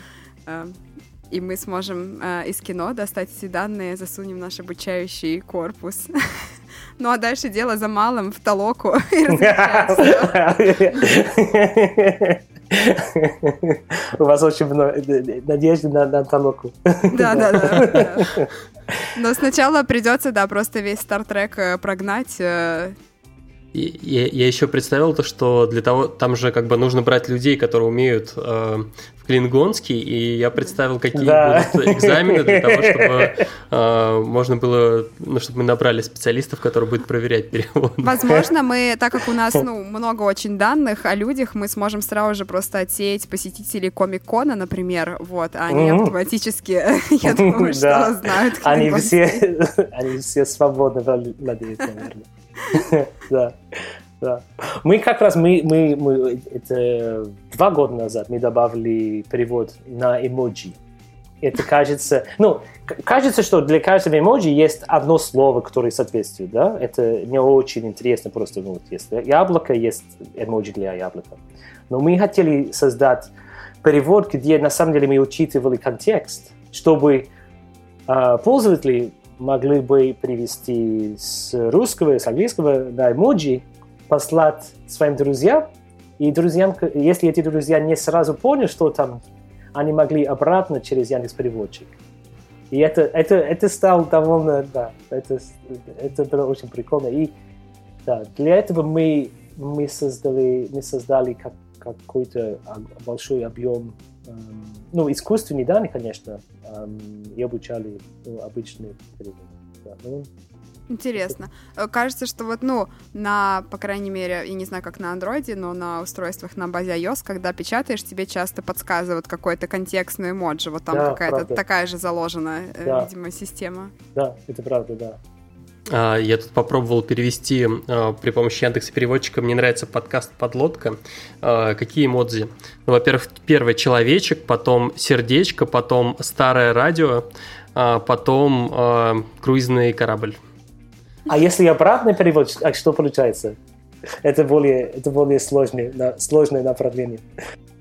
И мы сможем из кино достать эти данные, засунем наш обучающий корпус. Ну а дальше дело за малым в толоку и У вас очень много надежды на, на толоку. Да, да, да. Но сначала придется, да, просто весь Стартрек э, прогнать, э, я, я еще представил то, что для того, там же как бы нужно брать людей, которые умеют э, клингонский, и я представил, какие да. будут экзамены для того, чтобы э, можно было, ну, чтобы мы набрали специалистов, которые будут проверять перевод. Возможно, мы, так как у нас, ну, много очень данных о людях, мы сможем сразу же просто отсеять посетителей Комик-Кона, например, вот, а они автоматически, я думаю, что знают Они все, они все свободно владеют, наверное. да, да. Мы как раз, мы, мы, мы, это два года назад мы добавили перевод на эмоджи. Это кажется, ну, кажется, что для каждого эмоджи есть одно слово, которое соответствует, да? Это не очень интересно просто, ну, вот есть яблоко, есть эмоджи для яблока. Но мы хотели создать перевод, где на самом деле мы учитывали контекст, чтобы э, пользователи могли бы привести с русского, с английского на эмоджи, послать своим друзьям, и друзьям, если эти друзья не сразу поняли, что там, они могли обратно через Яндекс переводчик. И это, это, это стало довольно, да, это, это было очень прикольно. И да, для этого мы, мы создали, мы создали как, какой-то большой объем ну, искусственные данные, конечно, и обучали ну, обычные переводы. Да, ну, Интересно. Это... Кажется, что вот, ну, на, по крайней мере, я не знаю, как на андроиде, но на устройствах на базе iOS, когда печатаешь, тебе часто подсказывают какой-то контекстный эмоджи. Вот там да, какая-то такая же заложенная, э, да. видимо, система. Да, это правда, да. А, я тут попробовал перевести а, при помощи Яндекса переводчика. Мне нравится подкаст «Подлодка». А, какие эмодзи? Ну, во-первых, первый человечек, потом сердечко, потом старое радио, потом круизный корабль. А если обратный перевод, а что получается? Это более, это более сложное, сложное направление.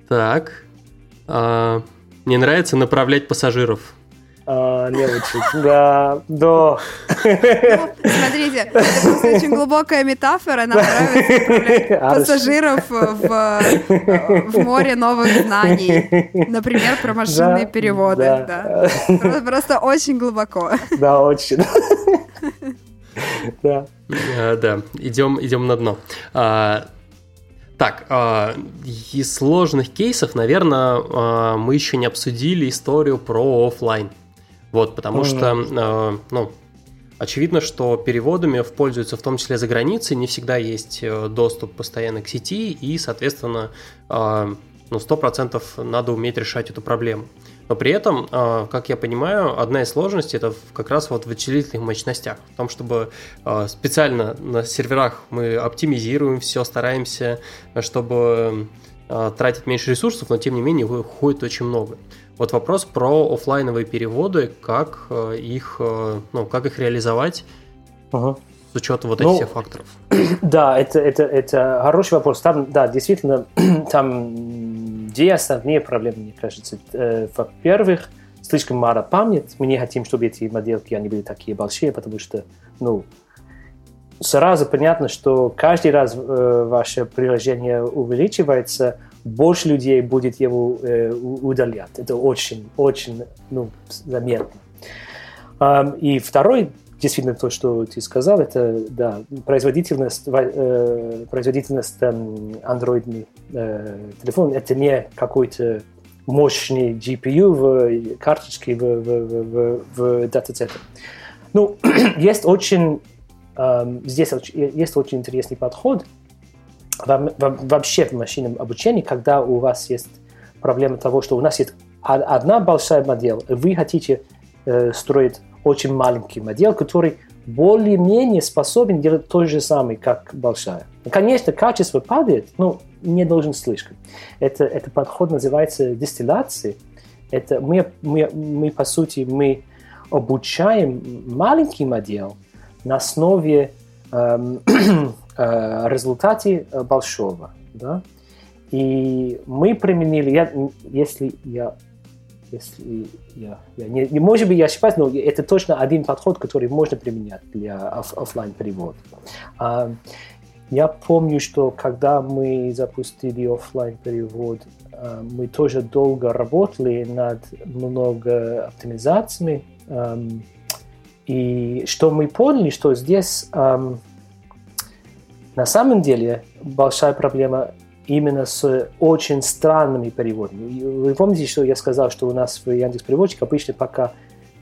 Так. Мне нравится направлять пассажиров. А, не очень. Да, да. Ну, смотрите, это просто очень глубокая метафора. Нам нравится пассажиров в, в море новых знаний. Например, про машинные да, переводы. Да. Да. Просто очень глубоко. Да, очень. Да. А, да, идем, идем на дно. А, так, э, из сложных кейсов, наверное, э, мы еще не обсудили историю про офлайн. Вот, потому mm-hmm. что, э, ну, очевидно, что переводами пользуются в том числе за границей, не всегда есть э, доступ постоянно к сети, и, соответственно, э, ну, 100% надо уметь решать эту проблему. Но при этом, э, как я понимаю, одна из сложностей это как раз вот в вычислительных мощностях. В том, чтобы э, специально на серверах мы оптимизируем все, стараемся, чтобы э, тратить меньше ресурсов, но тем не менее уходит очень много. Вот вопрос про офлайновые переводы, как их, ну, как их реализовать ага. с учетом вот этих ну, всех факторов. Да, это, это, это хороший вопрос. Там, да, действительно, там две основные проблемы, мне кажется. Э, во-первых, слишком мало память. Мы не хотим, чтобы эти модельки они были такие большие, потому что, ну, сразу понятно, что каждый раз э, ваше приложение увеличивается, больше людей будет его э, удалять. Это очень, очень ну, заметно. Um, и второй, действительно, то, что ты сказал, это да, производительность, э, производительность э, андроидный э, телефон. Это не какой-то мощный GPU в карточке в, в, в, в, в дата-центре. Ну, есть очень, э, здесь есть очень интересный подход – вообще в машинном обучении, когда у вас есть проблема того, что у нас есть одна большая модель, вы хотите э, строить очень маленький модель, который более-менее способен делать то же самое, как большая. Конечно, качество падает, но не должен слишком. Это, это подход называется дистилляцией. Это мы, мы, мы, по сути, мы обучаем маленький модель на основе эм, Э, результате э, большого. Да? И мы применили, я, если я Если я, я не, не, может быть, я ошибаюсь, но это точно один подход, который можно применять для оф, офлайн перевода. А, я помню, что когда мы запустили офлайн перевод, а, мы тоже долго работали над много оптимизациями. И что мы поняли, что здесь на самом деле большая проблема именно с очень странными переводами. Вы помните, что я сказал, что у нас в Яндекс переводчик обычно пока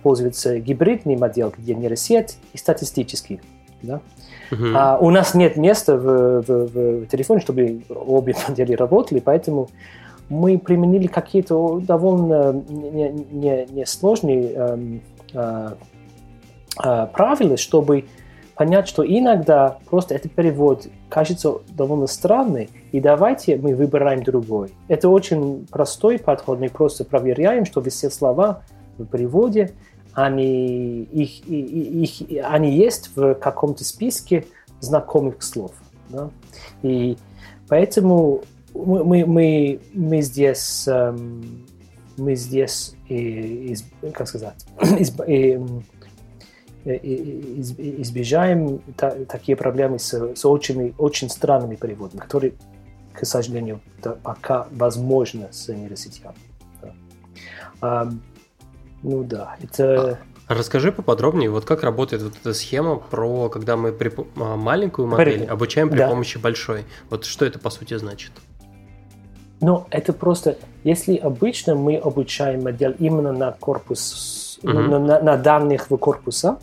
пользуется гибридный модел, где нейросеть и статистический. Да? Uh-huh. А у нас нет места в, в, в телефоне, чтобы обе модели работали, поэтому мы применили какие-то довольно несложные не, не, не э, э, правила, чтобы понять, что иногда просто этот перевод кажется довольно странный, и давайте мы выбираем другой. Это очень простой подход, мы просто проверяем, что все слова в переводе, они, их, их, они есть в каком-то списке знакомых слов. Да? И поэтому мы, мы, мы здесь, эм, мы здесь, из, как сказать, из, избежаем такие проблемы с, с очень, очень странными переводами, которые, к сожалению, пока возможно с нейросетями. Да. Ну да, это... А расскажи поподробнее, вот как работает вот эта схема про, когда мы при, а, маленькую модель при... обучаем при да. помощи большой. Вот что это по сути значит? Ну, это просто, если обычно мы обучаем модель именно на корпус, mm-hmm. на, на, на данных в корпуса,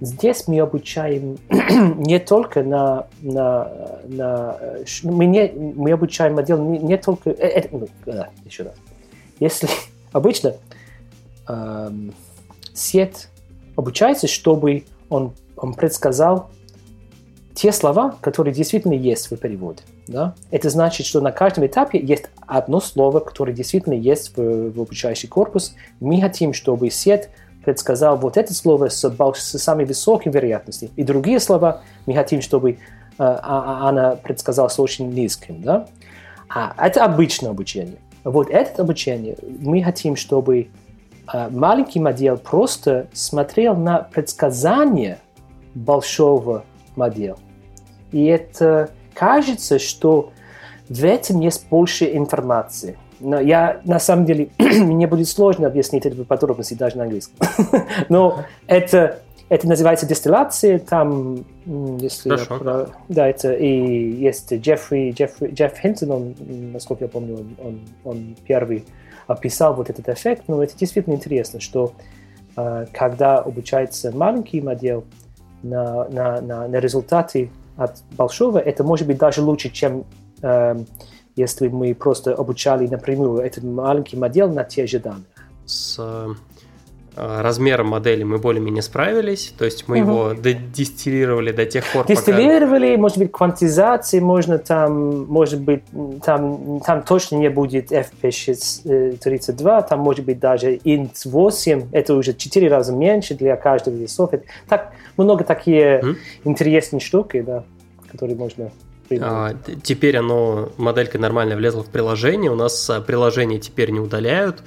Здесь мы обучаем не только на, на, на мы, не, мы обучаем модель не, не только... Э, э, ну, э, еще раз. Если обычно э, сеть обучается, чтобы он, он предсказал те слова, которые действительно есть в переводе. Да? Это значит, что на каждом этапе есть одно слово, которое действительно есть в, в обучающий корпус. Мы хотим, чтобы сеть предсказал вот это слово с, с самой высокой вероятностью. И другие слова мы хотим, чтобы э, а, а, она предсказала с очень низким. Да? А это обычное обучение. Вот это обучение мы хотим, чтобы маленький модель просто смотрел на предсказание большого модели. И это кажется, что в этом есть больше информации – но я, на самом деле, мне будет сложно объяснить это подробности даже на английском. Но это, это называется дистиллация, там, если Хорошо. Я, да, это и есть Джеффри, Джеффри, Джефф Хинтон, он, насколько я помню, он, он, он первый описал вот этот эффект, но это действительно интересно, что э, когда обучается маленький модель на, на, на, на результаты от большого, это может быть даже лучше, чем э, если мы просто обучали напрямую этот маленький модель на те же данные. С э, размером модели мы более-менее справились, то есть мы угу. его дистиллировали до тех пор, Дистиллировали, пока... может быть, квантизации можно там, может быть, там, там точно не будет FP32, там может быть даже INT8, это уже 4 раза меньше для каждого весов. Так, много такие mm. интересные штуки, да, которые можно а, теперь оно, моделька нормально влезла в приложение, у нас а, приложение теперь не удаляют,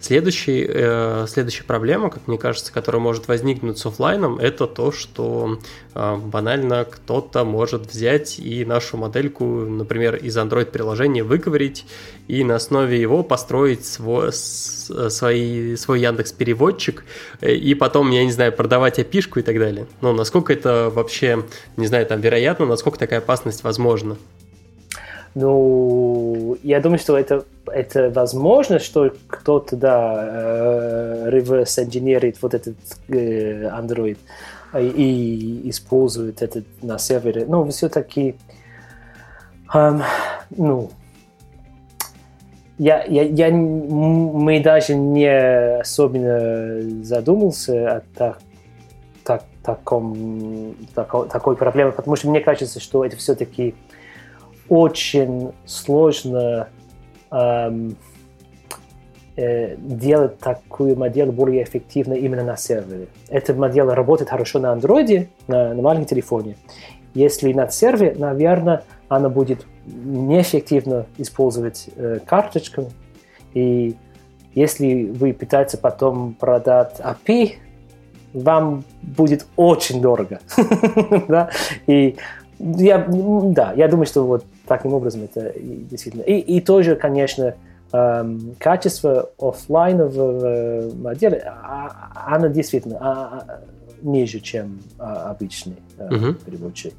следующий, э, следующая проблема, как мне кажется, которая может возникнуть с офлайном, это то, что а, банально кто-то может взять и нашу модельку, например, из Android-приложения выговорить и на основе его построить свой, свой, свой Яндекс-переводчик э, и потом, я не знаю, продавать api и так далее. Но насколько это вообще, не знаю, там вероятно, насколько такая опасность возможна? Ну, я думаю, что это, это возможно, что кто-то, да, э, reverse engineerит вот этот э, Android и, и использует это на сервере. Но все-таки, эм, ну, я, я, я, мы даже не особенно задумался о так, так, таком, такой, такой проблеме, потому что мне кажется, что это все-таки очень сложно эм, э, делать такую модель более эффективно именно на сервере. Эта модель работает хорошо на андроиде, на, на маленьком телефоне. Если на сервере, наверное, она будет неэффективно использовать э, карточками. И если вы пытаетесь потом продать API, вам будет очень дорого. И я, да, я думаю, что вот таким образом это действительно. И, и тоже, конечно, эм, качество офлайнового модели, а, оно действительно а, а, ниже, чем а, обычный э, угу. переводчик.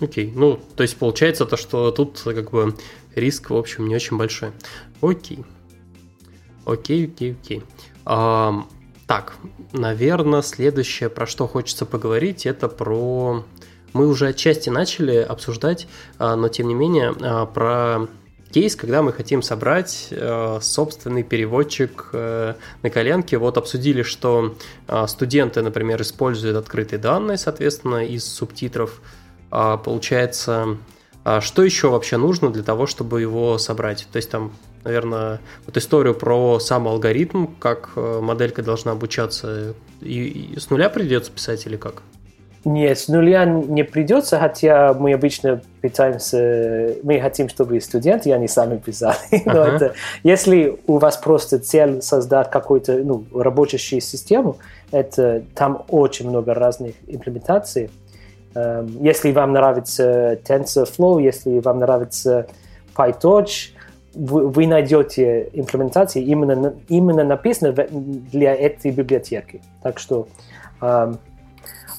Окей, ну, то есть получается то, что тут как бы риск, в общем, не очень большой. Окей. Окей, окей, окей. А, так, наверное, следующее, про что хочется поговорить, это про... Мы уже отчасти начали обсуждать, а, но тем не менее, а, про кейс, когда мы хотим собрать э, собственный переводчик э, на коленке. Вот обсудили, что э, студенты, например, используют открытые данные, соответственно, из субтитров. А, получается, а что еще вообще нужно для того, чтобы его собрать? То есть там, наверное, вот историю про сам алгоритм, как э, моделька должна обучаться, и с нуля придется писать или как? Нет, с нуля не придется, хотя мы обычно пытаемся, мы хотим, чтобы студенты, они сами писали. Но uh-huh. это, если у вас просто цель создать какую-то ну, работающую систему, это там очень много разных имплементаций. Эм, если вам нравится TensorFlow, если вам нравится PyTorch, вы, вы найдете имплементации именно, именно написаны для этой библиотеки. Так что эм,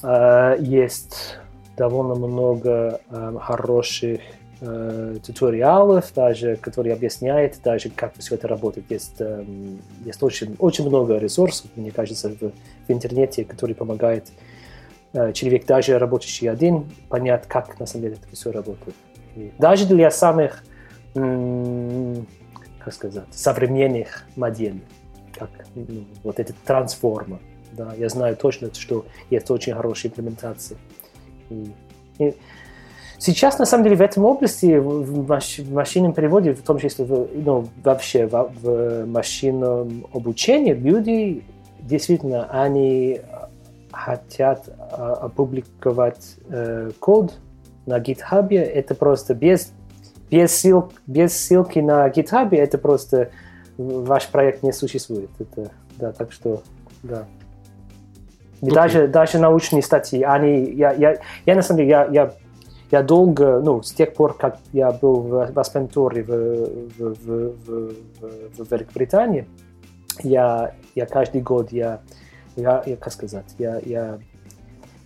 есть довольно много э, хороших э, туториалов, даже, которые объясняют, даже как все это работает. Есть, есть очень, очень много ресурсов, мне кажется, в, в интернете, которые помогают человек, даже работающий один, понять, как на самом деле это все работает. И даже для самых, как сказать, современных моделей, как ну, вот этот трансформер, да, я знаю точно, что есть очень хорошие имплементации. И, и сейчас, на самом деле, в этом области, в, маш, в машинном переводе, в том числе в, ну, вообще в, в машинном обучении, люди действительно, они хотят а, опубликовать э, код на GitHub, это просто без, без, ссылки, без ссылки на GitHub, это просто ваш проект не существует. Это, да, так что, да. Okay. даже, даже научные статьи, они, я, я, я на самом деле, я, я, я долго, ну, с тех пор, как я был в, в аспирантуре в, в, в, в, в Великобритании, я, я каждый год, я, я, я как сказать, я, я,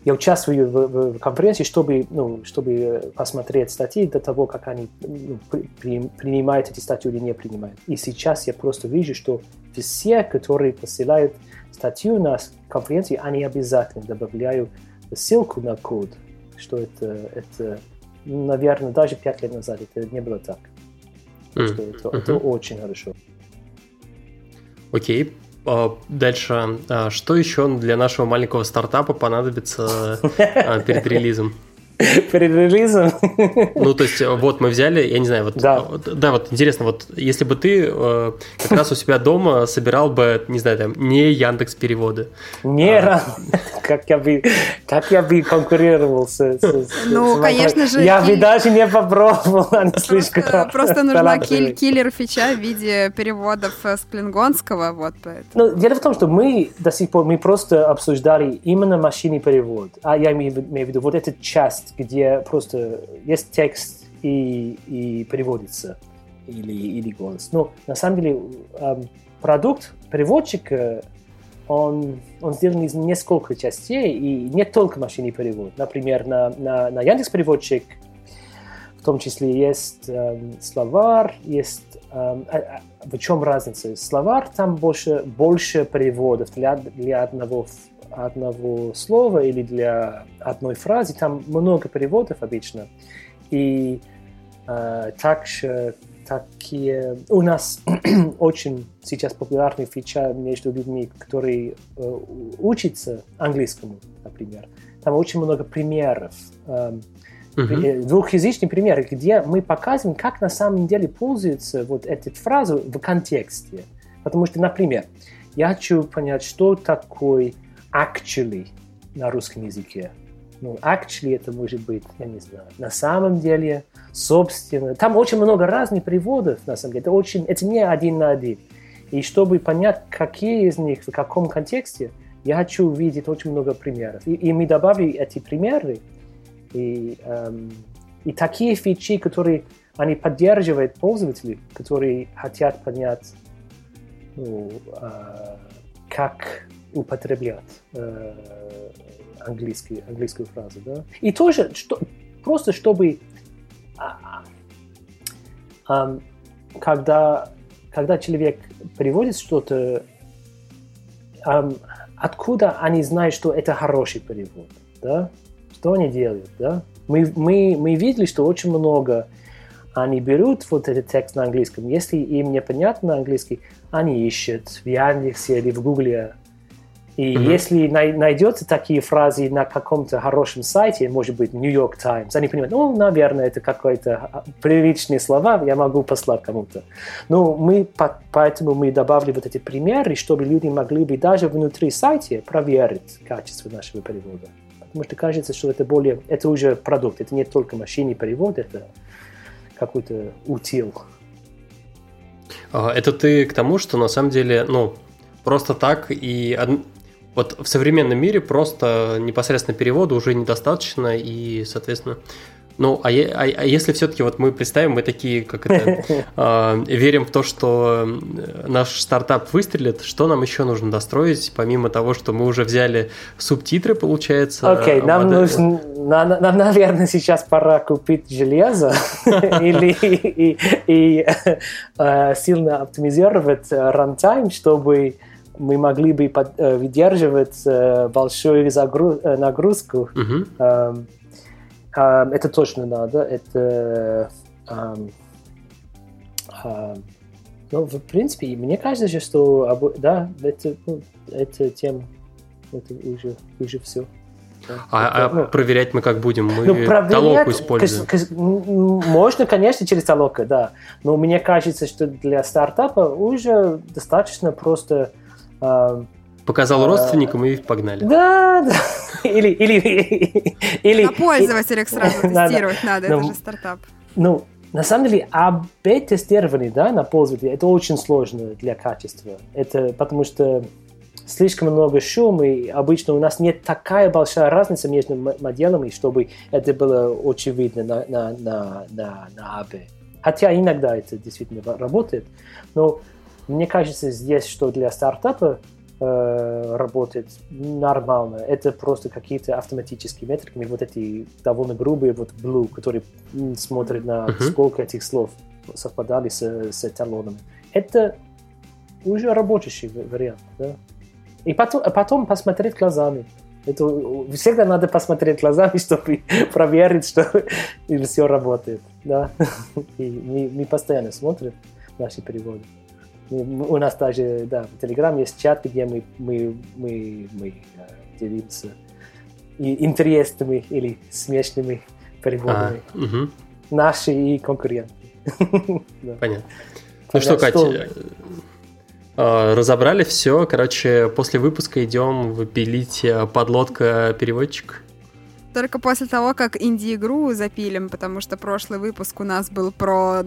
я участвую в, в конференции, чтобы, ну, чтобы посмотреть статьи до того, как они ну, при, принимают эти статьи или не принимают. И сейчас я просто вижу, что все, которые посылают статью на конференции, они обязательно добавляют ссылку на код, что это, это наверное, даже пять лет назад это не было так. Mm. Что это, mm-hmm. это очень хорошо. Окей. Okay. Дальше, а, что еще для нашего маленького стартапа понадобится а, перед релизом? перед релизом. Ну, то есть, вот мы взяли, я не знаю, вот, да, да вот интересно, вот если бы ты э, как раз у себя дома собирал бы, не знаю, там, не Яндекс переводы. Не, а... как я бы, как я бы конкурировал с, с Ну, с, конечно же. Я бы даже не попробовал, они слишком Просто нужна киль, киллер фича в виде переводов с клингонского, вот поэтому. Ну, дело в том, что мы до сих пор, мы просто обсуждали именно машинный перевод, а я имею в виду вот эту часть текст, где просто есть текст и, и переводится, или, или голос. Но на самом деле эм, продукт переводчика, он, он сделан из нескольких частей, и не только машинный перевод. Например, на, на, на Яндекс переводчик в том числе есть эм, словарь, есть эм, а, а, в чем разница? Словарь там больше, больше переводов для, для одного одного слова или для одной фразы, там много переводов обычно. И э, также такие... У нас очень сейчас популярный фича между людьми, которые э, учатся английскому, например. Там очень много примеров, э, uh-huh. двухязычные примеры, где мы показываем, как на самом деле пользуется вот эта фраза в контексте. Потому что, например, я хочу понять, что такое actually на русском языке. Ну, actually это может быть, я не знаю, на самом деле, собственно. Там очень много разных переводов, на самом деле. Это, очень, это не один на один. И чтобы понять, какие из них, в каком контексте, я хочу увидеть очень много примеров. И, и мы добавили эти примеры, и, эм, и такие фичи, которые они поддерживают пользователей, которые хотят понять, ну, э, как употреблять э, английский, английскую фразу. Да? И тоже что, просто чтобы а, а, когда, когда человек переводит что-то, а, откуда они знают, что это хороший перевод? Да? Что они делают? Да? Мы, мы, мы видели, что очень много они берут вот этот текст на английском. Если им непонятно английский, они ищут в Яндексе или в Гугле и mm-hmm. если най- найдется такие фразы на каком-то хорошем сайте, может быть, New York Times, они понимают, ну, наверное, это какие-то а, приличные слова, я могу послать кому-то. Но мы, по- поэтому мы добавили вот эти примеры, чтобы люди могли бы даже внутри сайта проверить качество нашего перевода. Потому что кажется, что это более, это уже продукт, это не только машинный перевод, это какой-то утил. А, это ты к тому, что на самом деле, ну, просто так и вот в современном мире просто непосредственно перевода уже недостаточно, и, соответственно, ну, а, а, а если все-таки вот мы представим, мы такие, как это, э, верим в то, что наш стартап выстрелит, что нам еще нужно достроить, помимо того, что мы уже взяли субтитры, получается? Окей, okay, нам нужно, нам, нам, наверное, сейчас пора купить железо или и, и, э, сильно оптимизировать runtime, чтобы мы могли бы под, э, выдерживать э, большую загруз, э, нагрузку. Э, это точно надо. Это э, э, ну, в принципе, мне кажется, что да, это, ну, это тем, это уже, уже все. А, это, а ну, проверять мы как будем? Мы ну, толоку используем. Можно, конечно, через толоку, да. Но мне кажется, что для стартапа уже достаточно просто Показал а, родственникам и погнали. Да, да. Или, или, или, На пользователях сразу тестировать надо, это ну, же стартап. Ну, на самом деле, АБ-тестирование да, на пользователя это очень сложно для качества. Это потому что слишком много шума, и обычно у нас нет такая большая разница между моделями, чтобы это было очевидно на, на, на, на, на АБ. Хотя иногда это действительно работает, но мне кажется, здесь, что для стартапа э, работает нормально. Это просто какие-то автоматические метрики, вот эти довольно грубые, вот Blue, который смотрит на uh-huh. сколько этих слов совпадали с, с эталоном. Это уже рабочий вариант, да? И потом, а потом посмотреть глазами. Это всегда надо посмотреть глазами, чтобы проверить, что все работает, да? И мы, мы постоянно смотрим наши переводы. У нас даже, да, в Telegram есть чат, где мы, мы, мы, мы э, делимся и интересными или смешными переводами. А, угу. Наши и конкуренты. Понятно. Ну что, Катя, э, разобрали все. Короче, после выпуска идем выпилить э, подлодка переводчик. Только после того, как инди-игру запилим, потому что прошлый выпуск у нас был про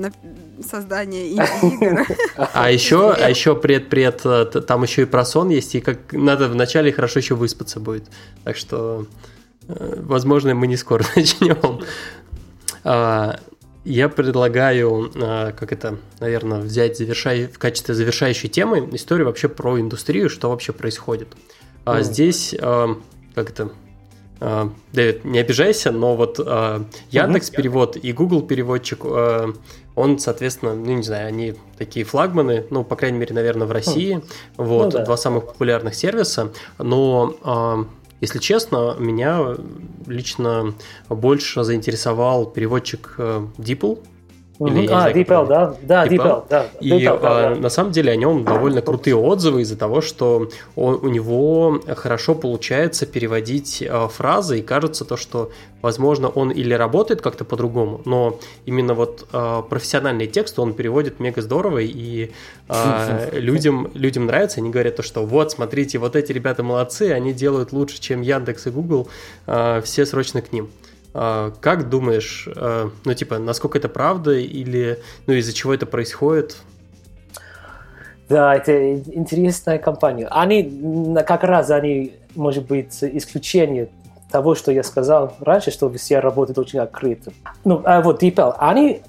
создание инди-игр. А еще, а еще пред-пред, э, там еще и про сон есть, и как надо вначале хорошо еще выспаться будет. Так что, э, возможно, мы не скоро начнем. А, я предлагаю, э, как это, наверное, взять завершай, в качестве завершающей темы историю вообще про индустрию, что вообще происходит. А здесь, как это, Uh, Дэвид, не обижайся, но вот uh, Яндекс перевод и Google переводчик, uh, он, соответственно, ну не знаю, они такие флагманы, ну по крайней мере, наверное, в России, mm. вот ну, да. два самых популярных сервиса, но если честно, меня лично больше заинтересовал переводчик DeepL, или, а, DeepL, да, да, DeepL, DeepL да. И DeepL, да, да. на самом деле о нем довольно крутые отзывы из-за того, что он, у него хорошо получается переводить э, фразы, и кажется то, что, возможно, он или работает как-то по-другому, но именно вот э, профессиональный текст он переводит мега здорово, и э, людям, людям нравится, они говорят то, что вот, смотрите, вот эти ребята молодцы, они делают лучше, чем Яндекс и Google, э, все срочно к ним. А, как думаешь, а, ну, типа, насколько это правда или, ну, из-за чего это происходит? Да, это интересная компания. Они, как раз, они, может быть, исключение того, что я сказал раньше, что все работают очень открыто. Ну, а вот DeepL, они,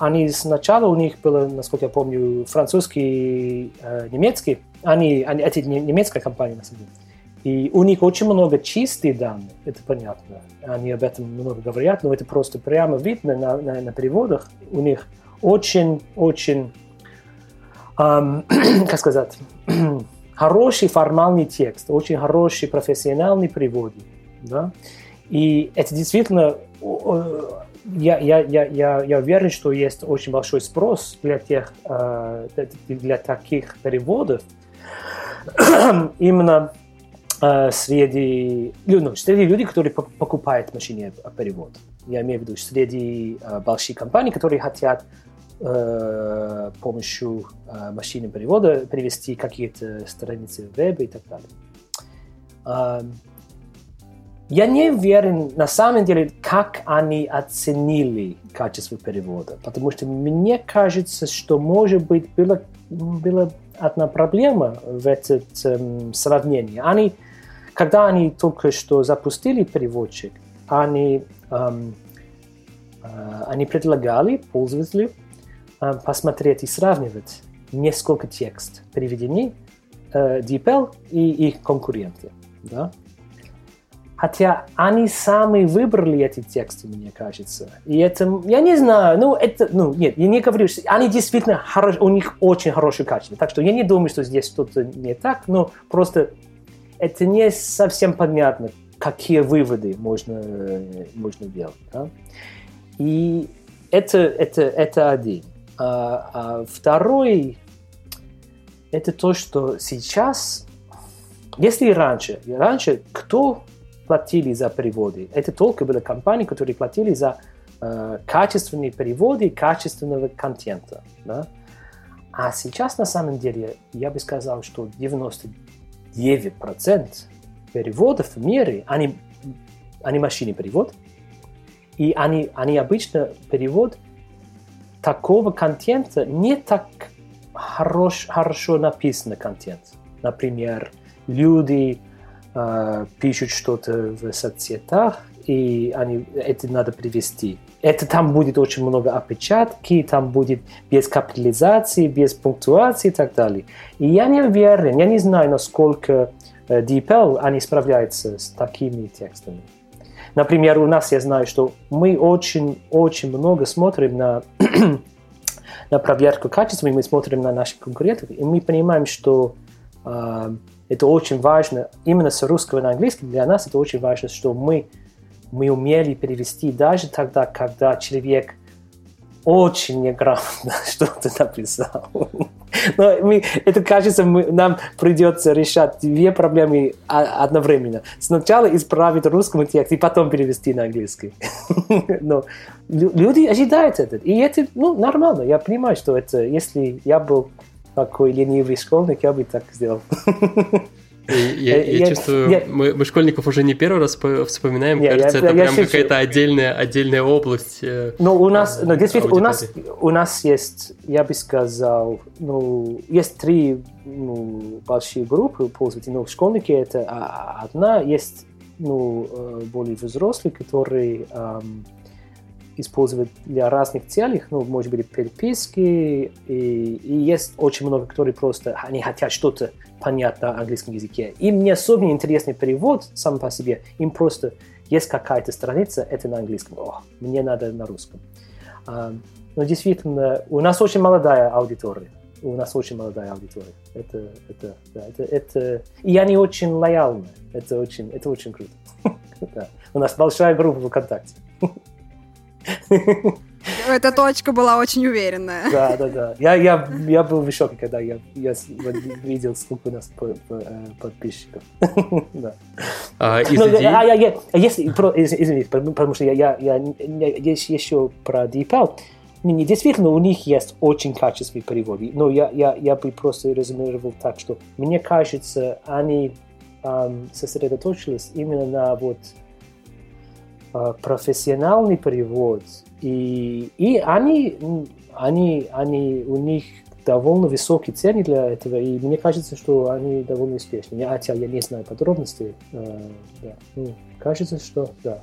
они сначала у них было, насколько я помню, французский, э, немецкий, они, они, это немецкая компания, на самом деле. И у них очень много чистых данных, это понятно. Они об этом много говорят, но это просто прямо видно на, на, на переводах. У них очень-очень, эм, как сказать, хороший формальный текст, очень хороший профессиональный перевод. Да? И это действительно, я, я, я, я, я уверен, что есть очень большой спрос для, тех, э, для таких переводов. Именно Э, среди, ну, среди людей, которые покупают машины перевод. Я имею в виду среди э, больших компаний, которые хотят э, помощью э, машины перевода перевести какие-то страницы в веб и так далее. Э, я не уверен, на самом деле, как они оценили качество перевода, потому что мне кажется, что, может быть, была, была одна проблема в этом эм, сравнении. Они когда они только что запустили переводчик, они, эм, э, они предлагали пользователю э, посмотреть и сравнивать несколько текст переведений э, DeepL и их конкуренты. Да? Хотя они сами выбрали эти тексты, мне кажется. И это, я не знаю, ну, это, ну, нет, я не говорю, что они действительно, хорош, у них очень хорошее качество. Так что я не думаю, что здесь что-то не так, но просто это не совсем понятно, какие выводы можно, можно делать. Да? И это, это, это один. А, а второй – это то, что сейчас, если раньше, раньше кто платили за переводы? Это только были компании, которые платили за э, качественные переводы качественного контента. Да? А сейчас, на самом деле, я бы сказал, что 90 9% переводов в мире, они, они машины перевод, и они, они обычно перевод такого контента не так хорош, хорошо написанный контент. Например, люди э, пишут что-то в соцсетях, и они, это надо привести. Это там будет очень много опечатки, там будет без капитализации, без пунктуации и так далее. И я не уверен, я не знаю, насколько э, DeepL они справляются с такими текстами. Например, у нас я знаю, что мы очень-очень много смотрим на, на проверку качества, и мы смотрим на наших конкурентов, и мы понимаем, что э, это очень важно, именно с русского на английский, для нас это очень важно, что мы мы умели перевести даже тогда, когда человек очень неграмотно что-то написал. Но мы, это кажется, мы, нам придется решать две проблемы одновременно. Сначала исправить русский текст и потом перевести на английский. Но люди ожидают это. И это ну, нормально. Я понимаю, что это, если я был такой ленивый школьник, я бы так сделал. Я, я, я чувствую, я, мы, мы школьников уже не первый раз вспоминаем. Я, Кажется, я, это я, прям я какая-то отдельная, отдельная область. Э, ну, у нас, ну, действительно, у нас, у нас есть, я бы сказал, ну, есть три ну, большие группы пользователей. Ну, школьники это одна, есть ну, э, более взрослые, которые эм, использовать для разных целей, ну, может быть, переписки, и, и есть очень много, которые просто, они хотят что-то понять на английском языке. Им не особенно интересный перевод сам по себе, им просто есть какая-то страница, это на английском, о, мне надо на русском. А, но действительно, у нас очень молодая аудитория, у нас очень молодая аудитория. Это, это, да, это, это, и они очень лояльны, это очень, это очень круто. У нас большая группа ВКонтакте. Эта точка была очень уверенная. Да, да, да. Я, я, я был в шоке, когда я, я видел, сколько у нас э, подписчиков. да. А, из Но, идей... а, я, я, если, про, извините, потому что я, я, я, я еще про DeepL. Не, действительно, у них есть очень качественные переводы, но я, я, я бы просто резюмировал так, что мне кажется, они эм, сосредоточились именно на вот профессиональный перевод, и, и они, они, они, у них довольно высокие цены для этого, и мне кажется, что они довольно успешны. Хотя я не знаю подробностей. Э, да. ну, кажется, что да.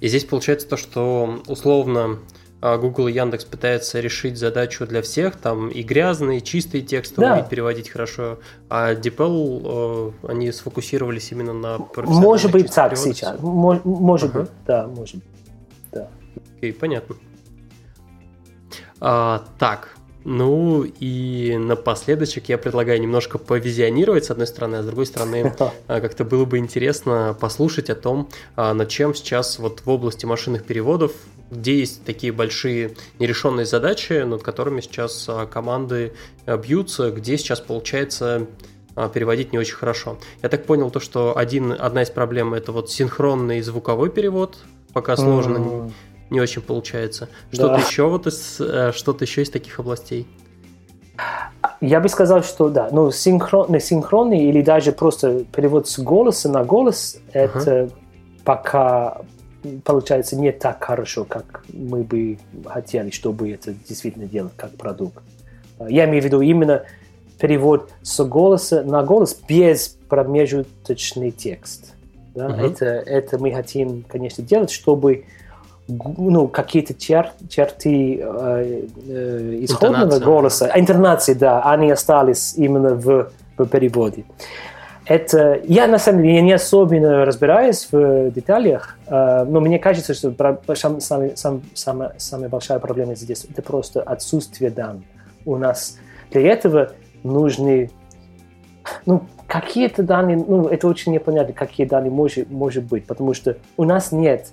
И здесь получается то, что условно а, Google и Яндекс пытаются решить задачу для всех, там и грязные, и чистые тексты да. уметь переводить хорошо, а DeepL, э, они сфокусировались именно на Может быть так сейчас, может uh-huh. быть, да, может быть, да. Окей, понятно. А, так, ну и напоследочек я предлагаю немножко повизионировать с одной стороны, а с другой стороны а, как-то было бы интересно послушать о том, а, над чем сейчас вот в области машинных переводов, где есть такие большие нерешенные задачи, над которыми сейчас а, команды бьются, где сейчас получается переводить не очень хорошо. Я так понял то, что один, одна из проблем это вот синхронный звуковой перевод, пока сложно не очень получается. Что-то да. еще вот из, э, что-то еще из таких областей? Я бы сказал, что да, ну синхронный, синхронный или даже просто перевод с голоса на голос, uh-huh. это пока получается не так хорошо, как мы бы хотели, чтобы это действительно делать как продукт. Я имею в виду именно перевод с голоса на голос без промежуточный текст. Да? Uh-huh. Это, это мы хотим, конечно, делать, чтобы ну, какие-то чер, черты э, э, исходного Интонация. голоса, интонации, да, они остались именно в, в переводе. Это, я на самом деле не особенно разбираюсь в деталях, э, но мне кажется, что сам, сам, сам, самая, самая большая проблема здесь это просто отсутствие данных. У нас для этого нужны ну, какие-то данные, ну, это очень непонятно, какие данные может, может быть, потому что у нас нет.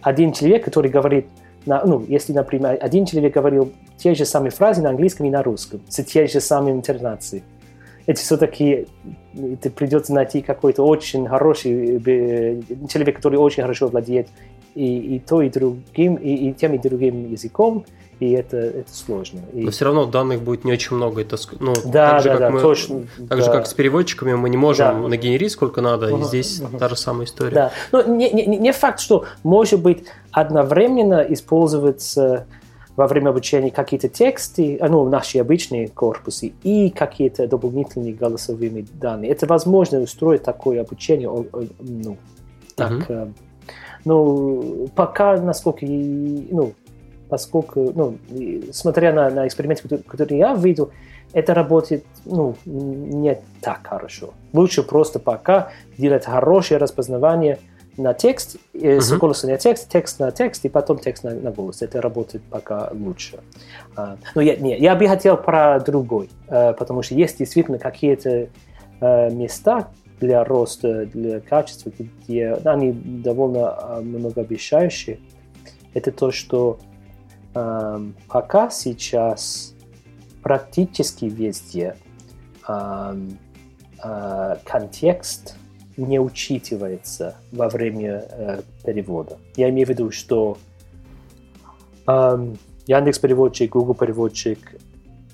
Один человек, который говорит, на, ну, если, например, один человек говорил те же самые фразы на английском и на русском, с те же самые интонации, это все-таки ты придется найти какой-то очень хороший человек, который очень хорошо владеет и, и то, и другим, и, и тем, и другим языком, и это, это сложно. И... Но все равно данных будет не очень много. Это, ну, да, так же, да, как да, мы, точно. Так да. же, как с переводчиками, мы не можем да. нагенерить сколько надо, uh-huh, и здесь uh-huh. та же самая история. Да, но не, не, не факт, что может быть одновременно использоваться во время обучения какие-то тексты, а, ну, наши обычные корпусы, и какие-то дополнительные голосовые данные. Это возможно устроить такое обучение, ну, так, uh-huh. ну, пока, насколько, ну, поскольку, ну, смотря на, на эксперименты, которые я видел, это работает ну, не так хорошо. Лучше просто пока делать хорошее распознавание на текст, uh-huh. с голоса на текст, текст на текст, и потом текст на, на голос. Это работает пока лучше. Uh, но я, не, я бы хотел про другой, uh, потому что есть действительно какие-то uh, места для роста, для качества, где они довольно многообещающие. Это то, что Эм, пока сейчас практически везде эм, э, контекст не учитывается во время э, перевода. Я имею в виду, что э, Яндекс переводчик, Google переводчик,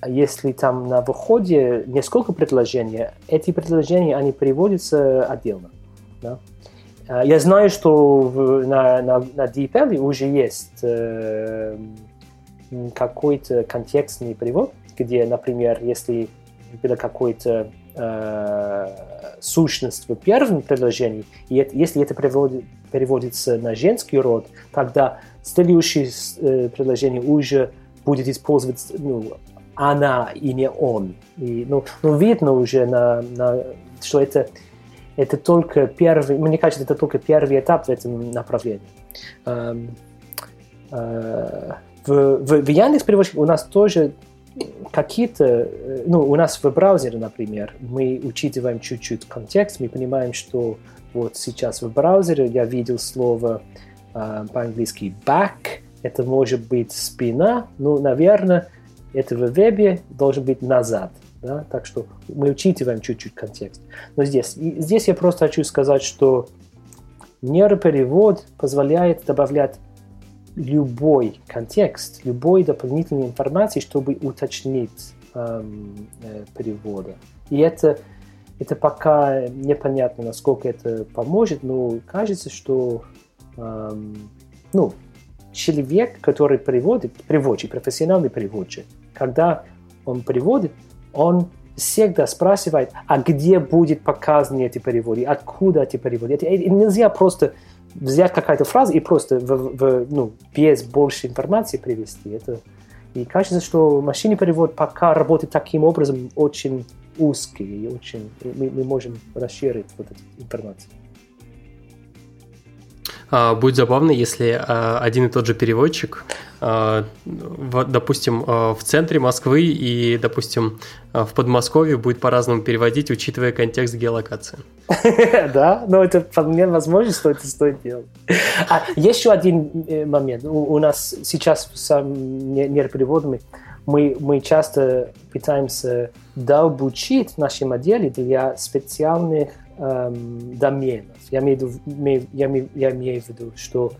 если там на выходе несколько предложений, эти предложения они переводятся отдельно. Да? Э, я знаю, что в, на, на, на DeepL уже есть э, какой-то контекстный перевод, где, например, если было какой-то э, сущность в первом предложении, и если это переводит, переводится на женский род, тогда следующее э, предложение уже будет использовать ну, она и не он. И, ну, ну, видно уже, на, на, что это, это только первый, мне кажется, это только первый этап в этом направлении. Эм, э, в, в, в Яндекс переводчике у нас тоже какие-то, э, ну, у нас в браузере, например, мы учитываем чуть-чуть контекст, мы понимаем, что вот сейчас в браузере я видел слово э, по-английски back, это может быть спина, ну, наверное, это в вебе должен быть назад, да, так что мы учитываем чуть-чуть контекст. Но здесь, здесь я просто хочу сказать, что нейроперевод позволяет добавлять любой контекст, любой дополнительной информации, чтобы уточнить эм, э, переводы. И это, это пока непонятно, насколько это поможет, но кажется, что эм, ну, человек, который переводит, переводчик, профессиональный переводчик, когда он переводит, он всегда спрашивает, а где будет показаны эти переводы, откуда эти переводы. Это нельзя просто взять какая-то фраза и просто в, в, ну, без больше информации привести. Это, и кажется, что машинный перевод пока работает таким образом очень узкий, и очень мы, мы можем расширить вот эту информацию. А, будет забавно, если а, один и тот же переводчик, допустим, в центре Москвы и, допустим, в Подмосковье будет по-разному переводить, учитывая контекст геолокации. Да, но это вполне возможно, что это стоит делать. А еще один э, момент. У нас сейчас с нейропереводами мы, мы часто пытаемся дообучить наши модели для специальных эм, доменов. Я имею, я, имею, я имею в виду, что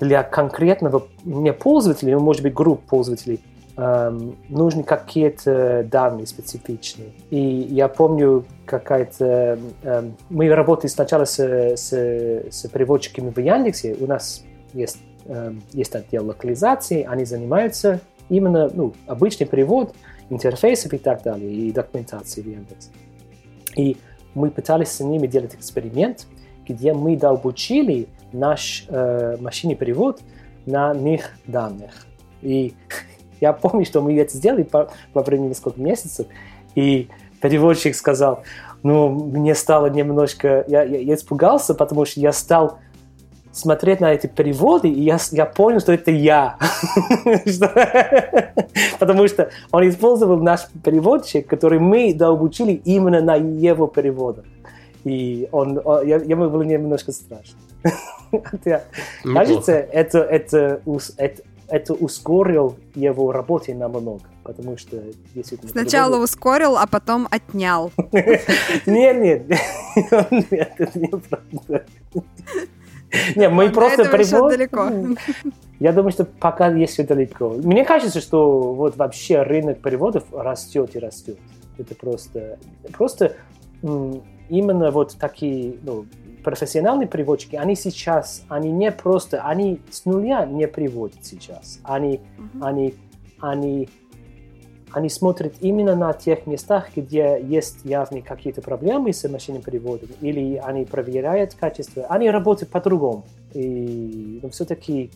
для конкретного не пользователя, но может быть групп пользователей, эм, нужны какие-то данные специфичные. И я помню какая-то... Эм, мы работали сначала с, с, с переводчиками в Яндексе. У нас есть, эм, есть отдел локализации, они занимаются именно ну, обычный перевод интерфейсов и так далее, и документации в Яндексе. И мы пытались с ними делать эксперимент, где мы дообучили наш э, машинный перевод на них данных. И я помню, что мы это сделали по, во время нескольких месяцев, и переводчик сказал, ну, мне стало немножко... Я, я, я испугался, потому что я стал смотреть на эти переводы, и я, я понял, что это я. Потому что он использовал наш переводчик, который мы дообучили именно на его переводах. И он, я, ему было немножко страшно. Кажется, это, это, это, это ускорил его работе намного, потому что действительно... Сначала переводы... ускорил, а потом отнял. Нет, нет, нет, это неправда. Не, мы просто прибор... далеко. Я думаю, что пока еще далеко. Мне кажется, что вот вообще рынок переводов растет и растет. Это просто... Просто именно вот такие ну, профессиональные переводчики, они сейчас, они не просто, они с нуля не приводят сейчас. Они, mm-hmm. они, они они смотрят именно на тех местах, где есть явные какие-то проблемы с машинным переводом, или они проверяют качество, они работают по-другому. И ну, все-таки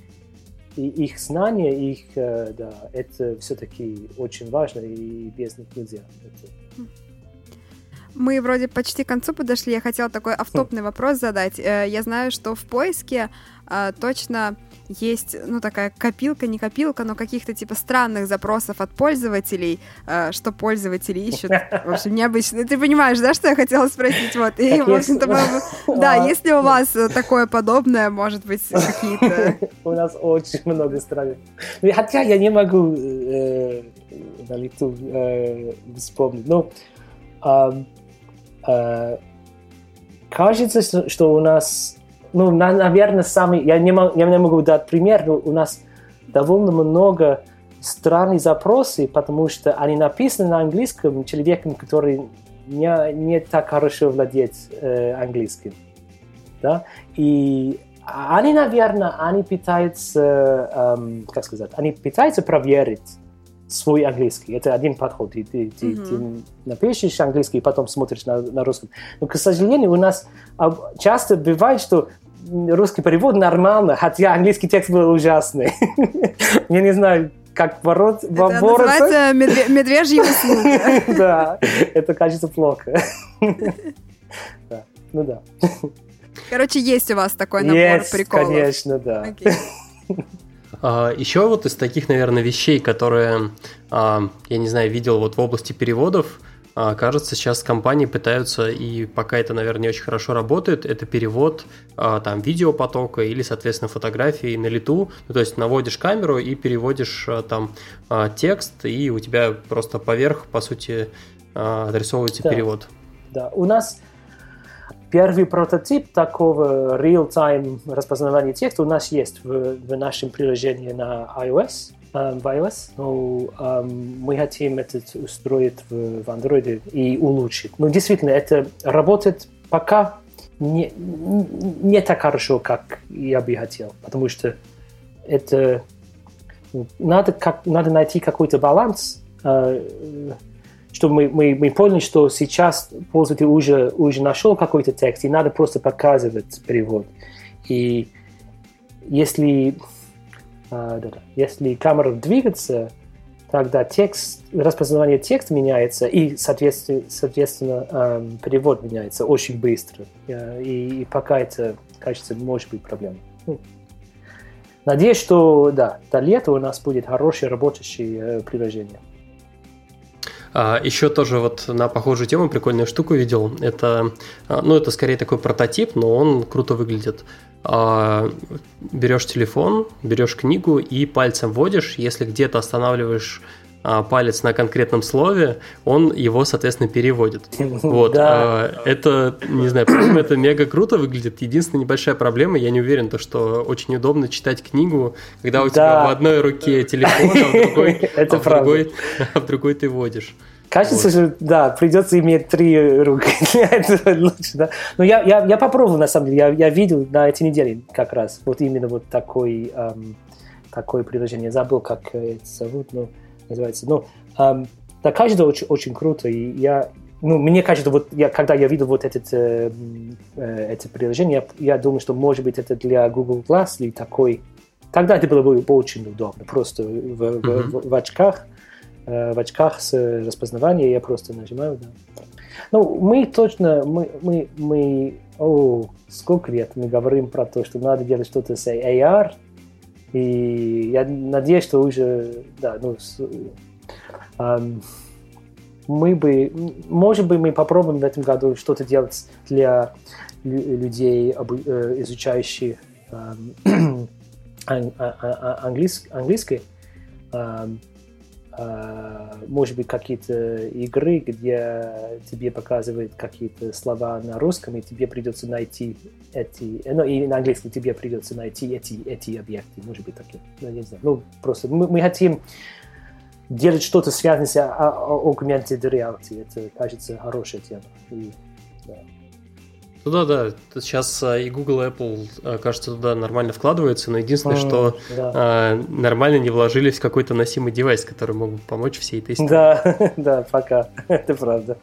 и их знания, их, э, да, это все-таки очень важно, и без них нельзя. Это... Мы вроде почти к концу подошли. Я хотела такой автопный вопрос задать. Э, я знаю, что в поиске э, точно есть, ну, такая копилка, не копилка, но каких-то типа странных запросов от пользователей, э, что пользователи ищут. В общем, необычно. Ты понимаешь, да, что я хотела спросить? Вот. И, в общем-то, да, если у вас такое подобное, может быть, какие-то... У нас очень много странных. Ну, хотя я не могу на лету вспомнить. Ну, э, кажется, что у нас ну, наверное, самый, я не, могу, я не могу дать пример, но у нас довольно много странных запросов, потому что они написаны на английском человеком, который не, не так хорошо владеет э, английским. Да? И они, наверное, они пытаются, эм, как сказать, они пытаются проверить свой английский. Это один подход. Ты, ты, mm-hmm. ты напишешь английский, и потом смотришь на, на русском. Но, к сожалению, у нас часто бывает, что русский перевод нормально, хотя английский текст был ужасный. Я не знаю, как ворот, это называется медве- медвежьи услуги. Да, это кажется плохо. Ну да. Короче, есть у вас такой набор приколов. конечно, да. А, Еще вот из таких, наверное, вещей, которые, а, я не знаю, видел вот в области переводов, а, кажется, сейчас компании пытаются, и пока это, наверное, не очень хорошо работает, это перевод там видеопотока или, соответственно, фотографии на лету. Ну, то есть наводишь камеру и переводишь там текст, и у тебя просто поверх, по сути, адресовывается да. перевод. Да, у нас первый прототип такого real-time распознавания текста у нас есть в, в нашем приложении на iOS um, в iOS, но um, мы хотим это устроить в, в Android и улучшить. Но действительно, это работает пока не, не так хорошо, как я бы хотел, потому что это надо, как, надо найти какой-то баланс что мы, мы, мы поняли, что сейчас пользователь уже, уже нашел какой-то текст, и надо просто показывать перевод. И если, а, да, если камера двигается, тогда текст, распознавание текста меняется, и, соответственно, соответственно эм, перевод меняется очень быстро. И, и пока это, кажется, может быть проблема. Ну, надеюсь, что да, до лета у нас будет хорошее работающее э, приложение. А, еще тоже вот на похожую тему прикольную штуку видел. Это, а, ну, это скорее такой прототип, но он круто выглядит. А, берешь телефон, берешь книгу и пальцем вводишь, если где-то останавливаешь палец на конкретном слове, он его, соответственно, переводит. Вот. Да. Это, не знаю, почему это мега круто выглядит. Единственная небольшая проблема, я не уверен, то, что очень удобно читать книгу, когда у да. тебя в одной руке телефон, а в другой, это а в другой, а в другой ты водишь. Кажется, вот. что да, придется иметь три руки для этого лучше, да. Но я, я, я попробовал, на самом деле, я, я видел на этой неделе как раз вот именно вот такой, эм, такое приложение. Я забыл, как это зовут, но называется. Ну, эм, да, кажется, очень, очень круто. И я, ну, мне кажется, вот я, когда я видел вот этот, э, э, это приложение, я, я думаю, что, может быть, это для Google Glass или такой... Тогда это было бы очень удобно, просто в, mm-hmm. в, в, в очках Э, в очках с распознаванием, я просто нажимаю, да. Ну, мы точно, мы, мы, мы, о, сколько лет мы говорим про то, что надо делать что-то с AR, и я надеюсь, что уже, да, ну, с, эм, мы бы, может быть, мы попробуем в этом году что-то делать для людей, э, изучающих эм, английский, английский. Эм, может быть, какие-то игры, где тебе показывают какие-то слова на русском, и тебе придется найти эти, ну, и на английском тебе придется найти эти, эти объекты, может быть, такие, ну, не знаю, ну, просто мы, мы хотим делать что-то связанное с augmented reality, это, кажется, хорошая тема. И. Ну да, да. Сейчас а, и Google, и Apple, а, кажется, туда нормально вкладываются, но единственное, mm, что да. а, нормально не вложились в какой-то носимый девайс, который мог бы помочь всей этой истории. Да, да, пока. Это правда.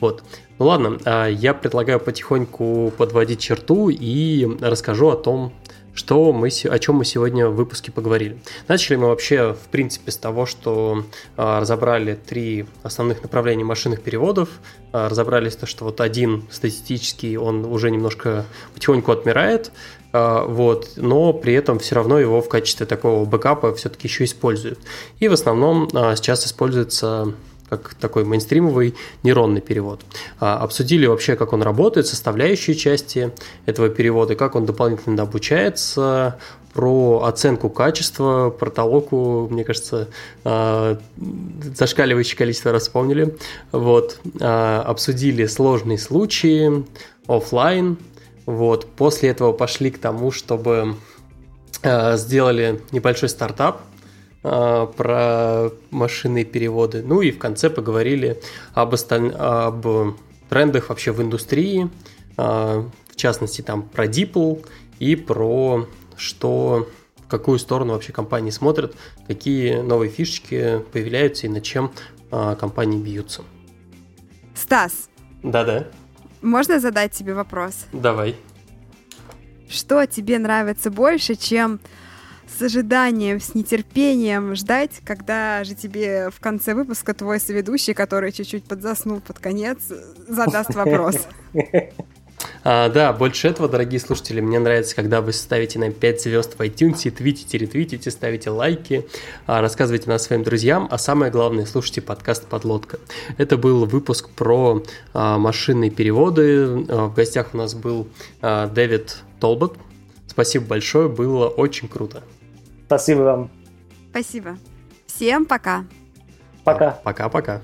Вот. Ну ладно, а, я предлагаю потихоньку подводить черту и расскажу о том, что мы, о чем мы сегодня в выпуске поговорили. Начали мы вообще, в принципе, с того, что а, разобрали три основных направления машинных переводов. А, разобрались то, что вот один статистический, он уже немножко потихоньку отмирает, а, вот, но при этом все равно его в качестве такого бэкапа все-таки еще используют. И в основном а, сейчас используется как такой мейнстримовый нейронный перевод. А, обсудили вообще, как он работает, составляющие части этого перевода, как он дополнительно обучается, про оценку качества, про толоку, мне кажется, а, зашкаливающее количество раз вспомнили. Вот. А, обсудили сложные случаи, офлайн. Вот. После этого пошли к тому, чтобы сделали небольшой стартап – про машинные переводы. Ну и в конце поговорили об, осталь... об трендах вообще в индустрии, а, в частности там про DeepL и про что в какую сторону вообще компании смотрят, какие новые фишечки появляются и над чем а, компании бьются. Стас. Да-да. Можно задать тебе вопрос? Давай. Что тебе нравится больше, чем с ожиданием, с нетерпением ждать, когда же тебе в конце выпуска твой соведущий, который чуть-чуть подзаснул под конец, задаст вопрос. А, да, больше этого, дорогие слушатели, мне нравится, когда вы ставите нам 5 звезд в iTunes, твитите, ретвитите, ставите лайки, а, рассказывайте нас своим друзьям, а самое главное, слушайте подкаст «Подлодка». Это был выпуск про а, машинные переводы. А, в гостях у нас был а, Дэвид Толбот. Спасибо большое, было очень круто. Спасибо вам. Спасибо. Всем пока. Пока. Пока-пока.